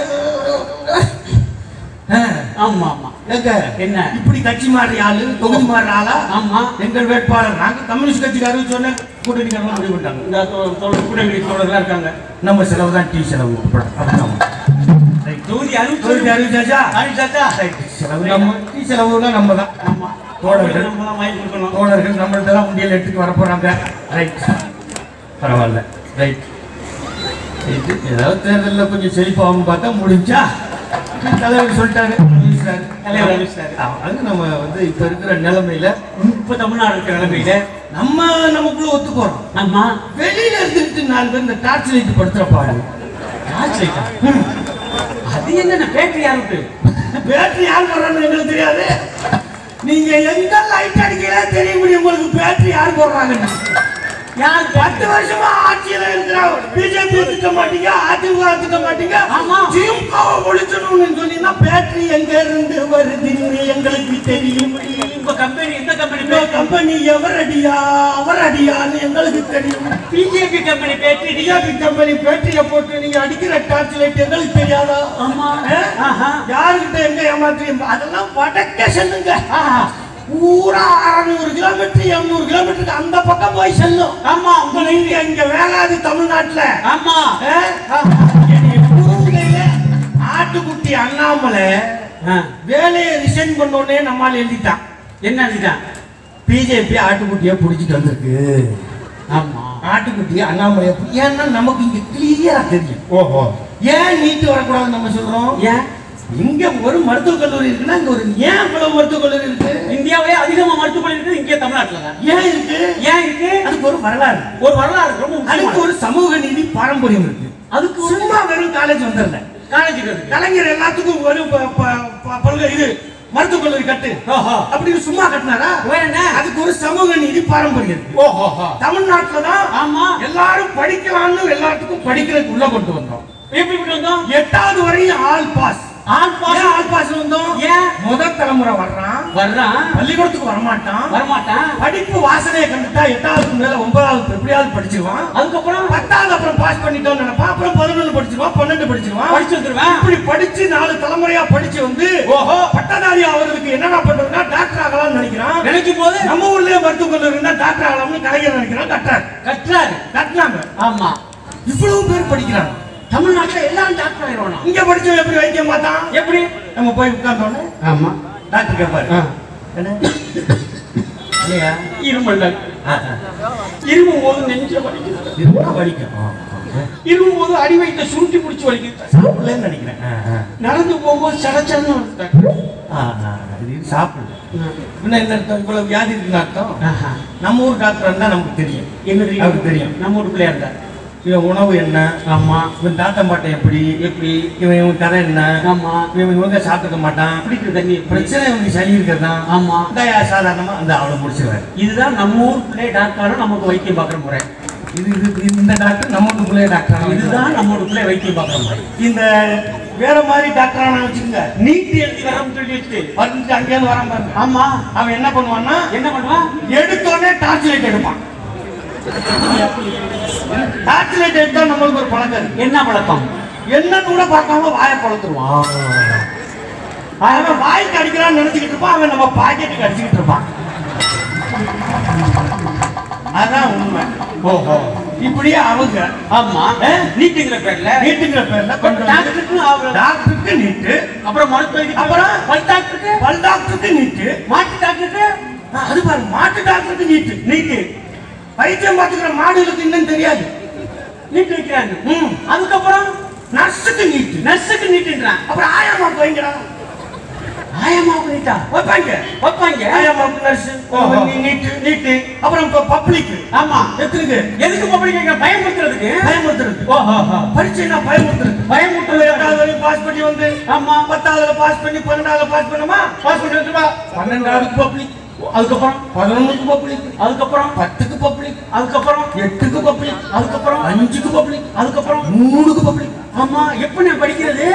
ஆமா ஆமா. எங்க? என்ன? இப்படி கட்சி மாறி ஆளு தொகுதி மாறி ஆளா? ஆமா. எங்கள் வேட்பாளர் நாங்க கம்யூனிஸ்ட் கட்சிக்காரர் சொன்ன கூட்டணிக்காரங்க முடிவு பண்ணிட்டாங்க. இந்த தோ- தோழர் கூடங்குடி தோழர்லாம் இருக்காங்க. நம்ம செலவு தான் டீ செலவு. தொகுதி அறிவிச்சு அறிவிச்சாச்சா? அறிவிச்சாச்சா? செலவு நம்ம டீ செலவுலாம் நம்ம தான். ஆமா. தோழர்கள். தான் தோழர்கள் நம்மள்ட்ட உண்டியல் எடுத்துட்டு வர போறாங்க. ரைட். பரவாயில்ல. ரைட். ஏதாவது தேர்தலில் கொஞ்சம் செழிப்பாகும் பார்த்தா முடிஞ்சா தலைவர் சொல்லிட்டாரு. நம்ம வந்து இப்ப இருக்கிற நிலைமையில இப்ப தமிழ்நாடு இருக்கிற நிலைமையில நம்ம நமக்குள்ள ஒத்துக்கோறோம். ஆமா. வெளியில இருந்துட்டு நாலு பேர் இந்த டார்ச் லைட் படுத்துற பாடு டார்ச் லைட்டா? அது என்ன பேட்டரி யாருக்கு பேட்டரி யார் போடுறான்னு எங்களுக்கு தெரியாது. நீங்க எங்க லைட் அடிக்கல தெரிய முடியும் உங்களுக்கு பேட்டரி யார் போடுறாங்கன்னு? யார் பத்து வருஷமா ஆட்சியில இருக்கிற பிஜேபி திட்ட மாட்டீங்க அதிமுக திட்ட மாட்டீங்க. ஆமா. திமுகவை ஒழிச்சணும்னு சொன்னீங்கன்னா பேட்டரி எங்க இருந்து வருதுன்னு எங்களுக்கு தெரியும். உங்க கம்பெனி எந்த கம்பெனி கம்பெனி எவர் அடியா அவர் அடியான்னு எங்களுக்கு தெரியும். BJP company battery. டிஆபி கம்பெனி பேட்டரிய போட்டு நீங்க அடிக்கிற டார்ச் லைட் எங்களுக்கு தெரியாதா? ஆமா. யாருக்கிட்ட எங்க ஏமாத்துறீங்க? அதெல்லாம் வடக்க செல்லுங்க. ஆஹா. பூரா அறுநூறு கிலோமீட்டர் எண்ணூறு கிலோமீட்டருக்கு அந்த பக்கம் போய் செல்லும். ஆமா. உங்க நீங்க இங்க வேளாது தமிழ்நாட்டுல. ஆமா. ஆட்டுக்குட்டி அண்ணாமலை. வேலையை ரிசைன் பண்ண உடனே நம்மால் எழுதிட்டான். என்ன இதுதான் பிஜேபி ஆட்டுக்குட்டியை பிடிச்சிட்டு வந்திருக்கு. ஆமா. ஆட்டுக்குட்டி அண்ணாமலையை பிடி- ஏன்னா நமக்கு இங்க கிளியரா தெரியும். ஓஹோ. ஏன் நீட்டு வரக்கூடாதுன்னு நம்ம சொல்றோம்? ஏன்? இங்க ஒரு மருத்துவக் கல்லூரி இருக்குன்னா இங்க ஒரு ஏன் இவ்வளவு மருத்துவக் கல்லூரி இருக்கு? இந்தியாவிலே அதிகமா மருத்துவமனை இருக்குது இங்கே தமிழ்நாட்டுல தான் ஏன் இருக்கு? ஏன் இருக்கு? அதுக்கு ஒரு வரலாறு. ஒரு வரலாறு ரொம்ப அதுக்கு ஒரு சமூக நீதி பாரம்பரியம் இருக்கு. அதுக்கு சும்மா வெறும் காலேஜ் வந்துடல. காலேஜ் இருக்கு. கலைஞர் எல்லாத்துக்கும் ஒரு பல்கலை இது மருத்துவக் கல்லூரி கட்டு. அப்படின்னு சும்மா கட்டினாரா? என்ன? அதுக்கு ஒரு சமூக நீதி பாரம்பரியம் இருக்கு. ஓஹோ தமிழ்நாட்டுல தான் ஆமா. எல்லாரும் படிக்கலாம்னு எல்லாத்துக்கும் படிக்கிறதுக்கு உள்ள கொண்டு வந்தோம். எப்படி வந்தோம்? எட்டாவது வரையும் ஆல் பாஸ். பாஸ் ஏன் ஆல் பாஸ் வந்தோம்? ஏன்? முதல் தலைமுறை வர்றான். வர்றான். பள்ளிக்கூடத்துக்கு வரமாட்டான். வரமாட்டான். படிப்பு வாசனையை கண்டுட்டா எட்டாவதுக்கு மேல ஒன்பதாவது எப்படியாவது படிச்சிருவான். அதுக்கப்புறம்? பத்தாவது அப்புறம் பாஸ் பண்ணிட்டோம்னு நினைப்பான் அப்புறம் பதினொன்று படிச்சிருவான் பன்னெண்டு படிச்சிருவான். படிச்சு வந்துருவேன். இப்படி படிச்சு நாலு தலைமுறையா படிச்சு வந்து ஓஹோ. பட்டதாரி ஆகிறதுக்கு என்னென்ன பண்றதுன்னா டாக்டர் ஆகலாம்னு நினைக்கிறான். நினைக்கும் போது? நம்ம ஊர்லயே மருத்துவக் கல்லூரி இருந்தா டாக்டர் ஆகலாம்னு கலைஞர் நினைக்கிறான் கட்டார் கற்றாரு கட்டினாங்க ஆமா. இவ்வளவு பேர் படிக்கிறாங்க. தமிழ்நாட்டுல எல்லாரும் டாக்டர் ஆயிடுவானா? இங்க படிச்சவன் எப்படி வைத்தியம் பார்த்தான்? எப்படி? நம்ம போய் உட்கார்ந்தோன்னே ஆமா. டாக்டர் கேட்பாரு இல்லையா? இருமல் இருமும் போது நெஞ்ச வலிக்குது. இருந்தா வலிக்கும். இருமும் போது அடி வயிற்ற சுருட்டி பிடிச்சி வலிக்குது. நினைக்கிறேன். நடந்து போகும்போது சடச்சடன்னு இது சாப்பிடல. என்ன அர்த்தம்? இவ்வளவு வியாதி இருக்குன்னு அர்த்தம். நம்ம ஊர் டாக்டர் இருந்தா நமக்கு தெரியும். என்ன அவருக்கு தெரியும். நம்ம ஒரு பிள்ளையா இருந்தார் இவன் உணவு என்ன? ஆமா. இவன் தாத்தம் பாட்டை எப்படி? எப்படி? இவன் இவன் கதை என்ன? ஆமா. இவன் இவங்க சாப்பிட்டுக்க மாட்டான். குடிக்கிற தண்ணி? பிரச்சனை இவனுக்கு சளி இருக்கிறதான் ஆமா. சாதாரணமா அந்த அவளை முடிச்சிருவாரு. இதுதான் நம்ம ஊர் பிள்ளை டாக்டரும் நமக்கு வைத்தியம் பார்க்குற முறை. இது இது இந்த டாக்டர் நம்ம ஊருக்குள்ளே டாக்டர் இதுதான் நம்ம ஊர் பிள்ளை வைத்தியம் பார்க்குற முறை. இந்த வேற மாதிரி டாக்டர் ஆனா வச்சுக்கோங்க. நீட் எழுதி வரோம்னு சொல்லி வச்சுட்டு வந்துட்டு அங்கேயிருந்து வரான் பாருங்க. ஆமா. அவன் என்ன பண்ணுவான்னா என்ன பண்ணுவான்? எடுத்தோடனே டார்ச் லைட் எடுப்பான். டார்ச் லைட் எடுத்தா நம்மளுக்கு ஒரு பழக்கம் என்ன பழக்கம்? என்னன்னு கூட பார்க்காம வாயை பழத்துருவான். அவன் வாய்க்கு அடிக்கிறான்னு நினைச்சுக்கிட்டு இருப்பான் அவன் நம்ம பாக்கெட்டுக்கு அடிச்சுக்கிட்டு இருப்பான். அதான் உண்மை. ஓஹோ. இப்படியே அவங்க ஆமா. நீட்டுங்கிற பேர்ல? நீட்டுங்கிற பேர்ல டாக்டருக்கு டாக்டருக்கு நீட்டு. அப்புறம் மருத்துவ அப்புறம்? பல் டாக்டருக்கு பல் டாக்டருக்கு நீட்டு. மாட்டு டாக்டருக்கு அது பாருங்க மாட்டு டாக்டருக்கு நீட்டு. நீட்டு. வைத்தியம் பார்த்துக்கிற மாடுகளுக்கு இன்னும் தெரியாது. நீட்டு வைக்கிறாங்க. ம். அதுக்கப்புறம் நர்ஸுக்கு நீட்டு. நர்ஸுக்கு நீட்டுன்றான் அப்புறம் ஆயாமாக்கு வைங்கடா. ஆயமா நீட்டா? வைப்பாங்க. வைப்பாங்க. ஆயாமாக்கு நர்ஸ். நீட்டு நீட்டு. அப்புறம் இப்போ பப்ளிக் ஆமா. எத்தனைக்கு எதுக்கு பப்ளிக் பயமுறுத்துறதுக்கு? பயமுறுத்துறது. ஓஹோ பரீட்சைனா பயமுறுத்துறது? பயமுறுத்துறது. எட்டாவது வரையும் பாஸ் பண்ணி வந்து ஆமா. பத்தாவதுல பாஸ் பண்ணி பன்னெண்டாவதுல பாஸ் பண்ணுமா? பாஸ் பண்ணிட்டு வா. பன்னெண்டாவதுக்கு பப்ளிக். அதுக்கப்புறம் பதினொன்றுக்கு பப்ளிக் அதுக்கப்புறம் பத்துக்கு பப்ளிக் அதுக்கப்புறம் எட்டுக்கு பப்ளிக் அதுக்கப்புறம் அஞ்சுக்கு பப்ளிக் அதுக்கப்புறம் மூணுக்கு பப்ளிக் ஆமா எப்படி நான் படிக்கிறது?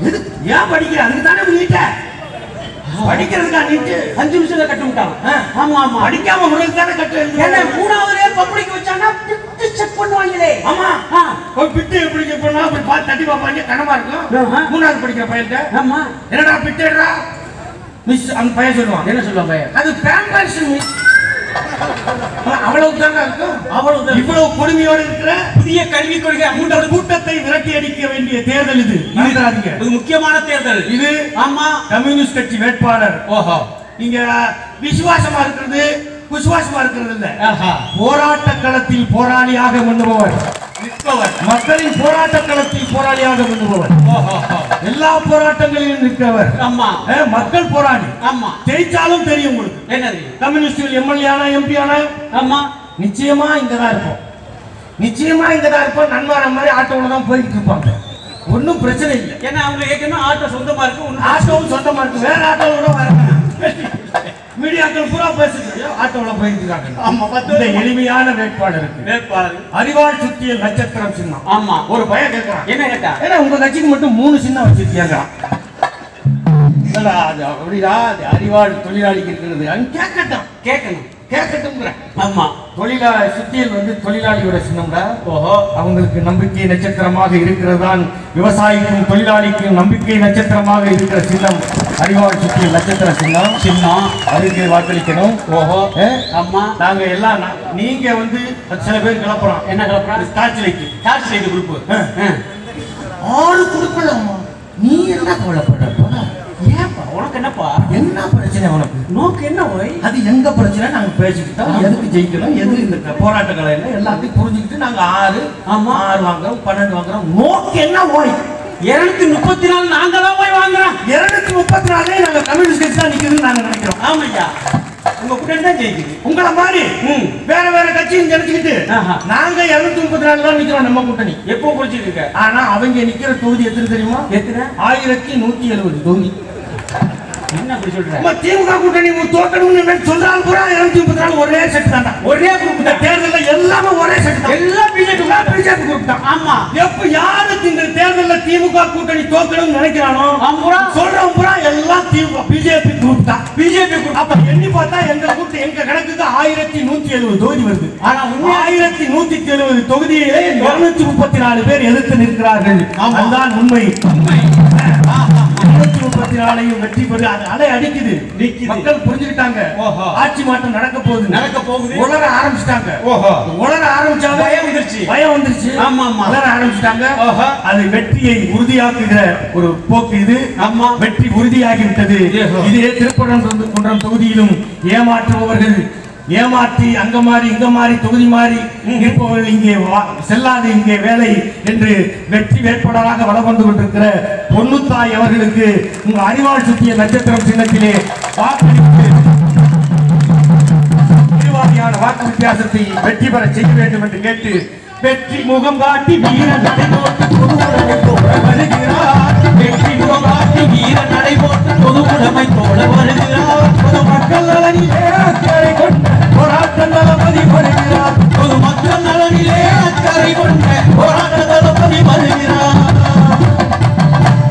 எது? ஏன் படிக்கிற? அதுக்கு தானே நீட்ட படிக்கிறதுக்கா நீட்டு? அஞ்சு நிமிஷத்துல கட்டு விட்டான். ஆமா ஆமா. படிக்காம உங்களுக்கு தானே கட்டு என்ன. மூணாவதுலயே பப்ளிக் வச்சாங்கன்னா செக் பண்ணுவாங்களே. ஆமா. ஒரு பிட்டு எப்படி செக் பண்ணா? அப்படி பார்த்து தட்டி பார்ப்பாங்க கனமா இருக்கும். மூணாவது படிக்கிற பையன்கிட்ட ஆமா. என்னடா பிட்டுடா மிஸ் அந்த பையன் சொல்லுவான். என்ன சொல்லுவாங்க பையன்? அது பேம்பர்ஸ் மிஸ் அவ்வளவு தாங்க இருக்கும் அவ்வளவுதான். இவ்வளவு கொடுமையோட இருக்கிற புதிய கல்விக் கொள்கை அமுல் கூட்டத்தை விரட்டி அடிக்க வேண்டிய தேர்தல் இது. மறந்துடாதீங்க. இது முக்கியமான தேர்தல். இது ஆமா. கம்யூனிஸ்ட் கட்சி வேட்பாளர். ஓஹோ. நீங்க விசுவாசமா இருக்கிறது விசுவாசமா இருக்கிறது இல்ல. போராட்ட களத்தில் போராளியாக பண்ணுபவர் நிற்பவர். மக்களின் போராட்ட களத்தில் போராளியாக ஓஹோ எல்லா போராட்டங்களிலும் நிற்கிறவர் ஆமா. மக்கள் போராளி. ஆமா. ஜெயிச்சாலும் தெரியும் உங்களுக்கு. என்னது? கம்யூனிஸ்ட் எம்எல்ஏ ஆனா எம்பி ஆனா ஆமா. நிச்சயமா இங்க தான் இருப்போம். நிச்சயமா இங்க தான் இருப்போம். நன்மார மாதிரி ஆட்டோல தான் போயிட்டு இருப்பாங்க. ஒன்றும் பிரச்சனை இல்லை. ஏன்னா அவங்க ஏற்கனவே ஆட்டோ சொந்தமா இருக்கு ஆட்டோவும் சொந்தமா இருக்கு. வேற ஆட்டோல கூட வர மீடியாக்கள் பூரா பேசுறது ஆட்டோல போயிட்டு இருக்காங்க. ஆமா பத்து. எளிமையான வேட்பாளருக்கு வேட்பாளர். அறிவாள் சுத்திய நட்சத்திரம் சின்னம். ஆமா. ஒரு பையன் கேட்கறான் என்ன கேட்டா? ஏன்னா உங்க கட்சிக்கு மட்டும் மூணு சின்னம் அது அப்படிடா அது அறிவாள் தொழிலாளிக்கு இருக்கிறது. கேட்கட்டும் கேட்கணும் கேட்கட்டும்ங்கிற. ஆமா. தொழிலாளி சுத்தியல் வந்து தொழிலாளியோட சின்னம்டா. ஓஹோ. அவங்களுக்கு நம்பிக்கை நட்சத்திரமாக இருக்கிறதுதான் விவசாயிக்கும் தொழிலாளிக்கும் நம்பிக்கை நட்சத்திரமாக இருக்கிற சின்னம். அறிவாள் சுத்தியல் நட்சத்திர சின்னம். சின்னம். அதுக்கு வாக்களிக்கணும். ஓஹோ? ஆமா. நாங்க எல்லாம் நீங்க வந்து சில பேர் கிளப்புறோம். என்ன கிளப்புறான் torch light torch light group ஆறு கொடுக்கலாமா? நீ என்ன கவலைப்படுறப்பா ஏப்பா உனக்கு என்னப்பா? என்ன பிரச்சனை நோக்கு என்ன போய் அது எங்க பிரச்சனை நாங்க பேசிக்கிட்டோம். எதுக்கு ஜெயிக்கணும்? எது இந்த க- போராட்ட கலையில எல்லாத்தையும் புரிஞ்சுக்கிட்டு நாங்க ஆறு ஆமா. ஆறு வாங்குறோம் பன்னெண்டு வாங்குறோம். நோக்கு என்ன ஓய் இருநூத்தி முப்பத்தி நாலு நாங்க தான் போய் வாங்குறோம் இருநூத்தி முப்பத்தி நாலே நாங்க கம்யூனிஸ்ட் கட்சி தான் நிக்குதுன்னு நாங்க நினைக்கிறோம். ஆமையா உங்க கூட்டணி தான் ஜெயிக்குது? உங்கள மாதிரி. வேற வேற கட்சியும் நினைச்சுக்கிட்டு. நாங்க இருநூத்தி முப்பத்தி நாலு தான் நிக்கிறோம் நம்ம கூட்டணி. எப்போ குடிச்சிட்டு இருக்க? ஆனா அவங்க நிக்கிற தொகுதி எத்தனை தெரியுமா? எத்தனை? ஆயிரத்தி நூத்தி எழுபது தொகுதி என்ன அப்படி சொல்ற நம்ம திமுக கூட்டணி தோக்கணும்னு சொல்றாங்க பூரா இருநூத்தி முப்பத்தி நாலு ஒரே செட் ஒரே குரூப் எல்லாமே ஒரே செட் தான். எல்லாம் பிஜேபி எல்லாம் பிஜேபி குரூப் தான். ஆமா. எப்ப யாருக்கு இந்த தேர்தல்ல திமுக கூட்டணி தோக்கணும்னு நினைக்கிறானோ அவன் பூரா. எல்லாம் திமுக பிஜேபி குரூப் தான். பிஜேபி குரூப் அப்ப எண்ணி பார்த்தா எங்க கூட்டு எங்க கணக்குக்கு ஆயிரத்தி நூத்தி எழுபது தொகுதி வருது. ஆனா உண்மையா? ஆயிரத்தி நூத்தி எழுபது தொகுதியிலே இருநூத்தி முப்பத்தி நாலு பேர் எதிர்த்து நிற்கிறார்கள். அதுதான் உண்மை. நாலையும் வெற்றி பெறு அது அலை அடிக்குது. மக்கள் புரிஞ்சுக்கிட்டாங்க. ஆட்சி மாற்றம் நடக்க போகுது நடக்க போகுது. உலர ஆரம்பிச்சிட்டாங்க. உலர ஆரம்பிச்சாங்க பயம் வந்துருச்சு. பயம் வந்துருச்சு ஆமா, ஆமா. உலர ஆரம்பிச்சிட்டாங்க. அது வெற்றியை உறுதியாக்குகிற ஒரு போக்கு இது ஆமா. வெற்றி உறுதியாகி விட்டது ஏஹோ. இதே திருப்பரம் குன்றம் தொகுதியிலும் ஏமாற்றுபவர்கள் ஏமாற்றி அங்க மாறி இங்க மாறி தொகுதி மாறி இருப்பவர்கள் இங்கே வா- செல்லாது இங்கே வேலை என்று வெற்றி வேட்பாளராக வலம் வந்து கொண்டிருக்கிற பொன்னுத்தாய் அவர்களுக்கு உங்க அறிவாள் சுத்திய நட்சத்திரம் சின்னத்திலே வாக்களித்து வாக்கு வித்தியாசத்தை வெற்றி பெற செய்ய வேண்டும் என்று கேட்டு வெற்றி முகம் காட்டி பொதுவுடைமை போல வருகிறார். வெற்றி முகம் காட்டி வீர நடை போட்டு பொது உடைமை வருகிறார். மக்கள் நலனிலே அக்கறை கொண்ட போராட்ட நலமதி வருகிறார். பொது மக்கள் நலனிலே அக்கறை கொண்ட போராட்ட தளபதி வருகிறார்.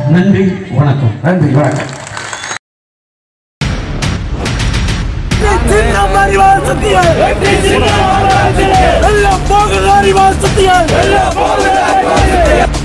நன்றி வணக்கம். நன்றி வணக்கம். எல்லாம் போகுது அறிவால் சத்தியம் எல்லாம் போகுது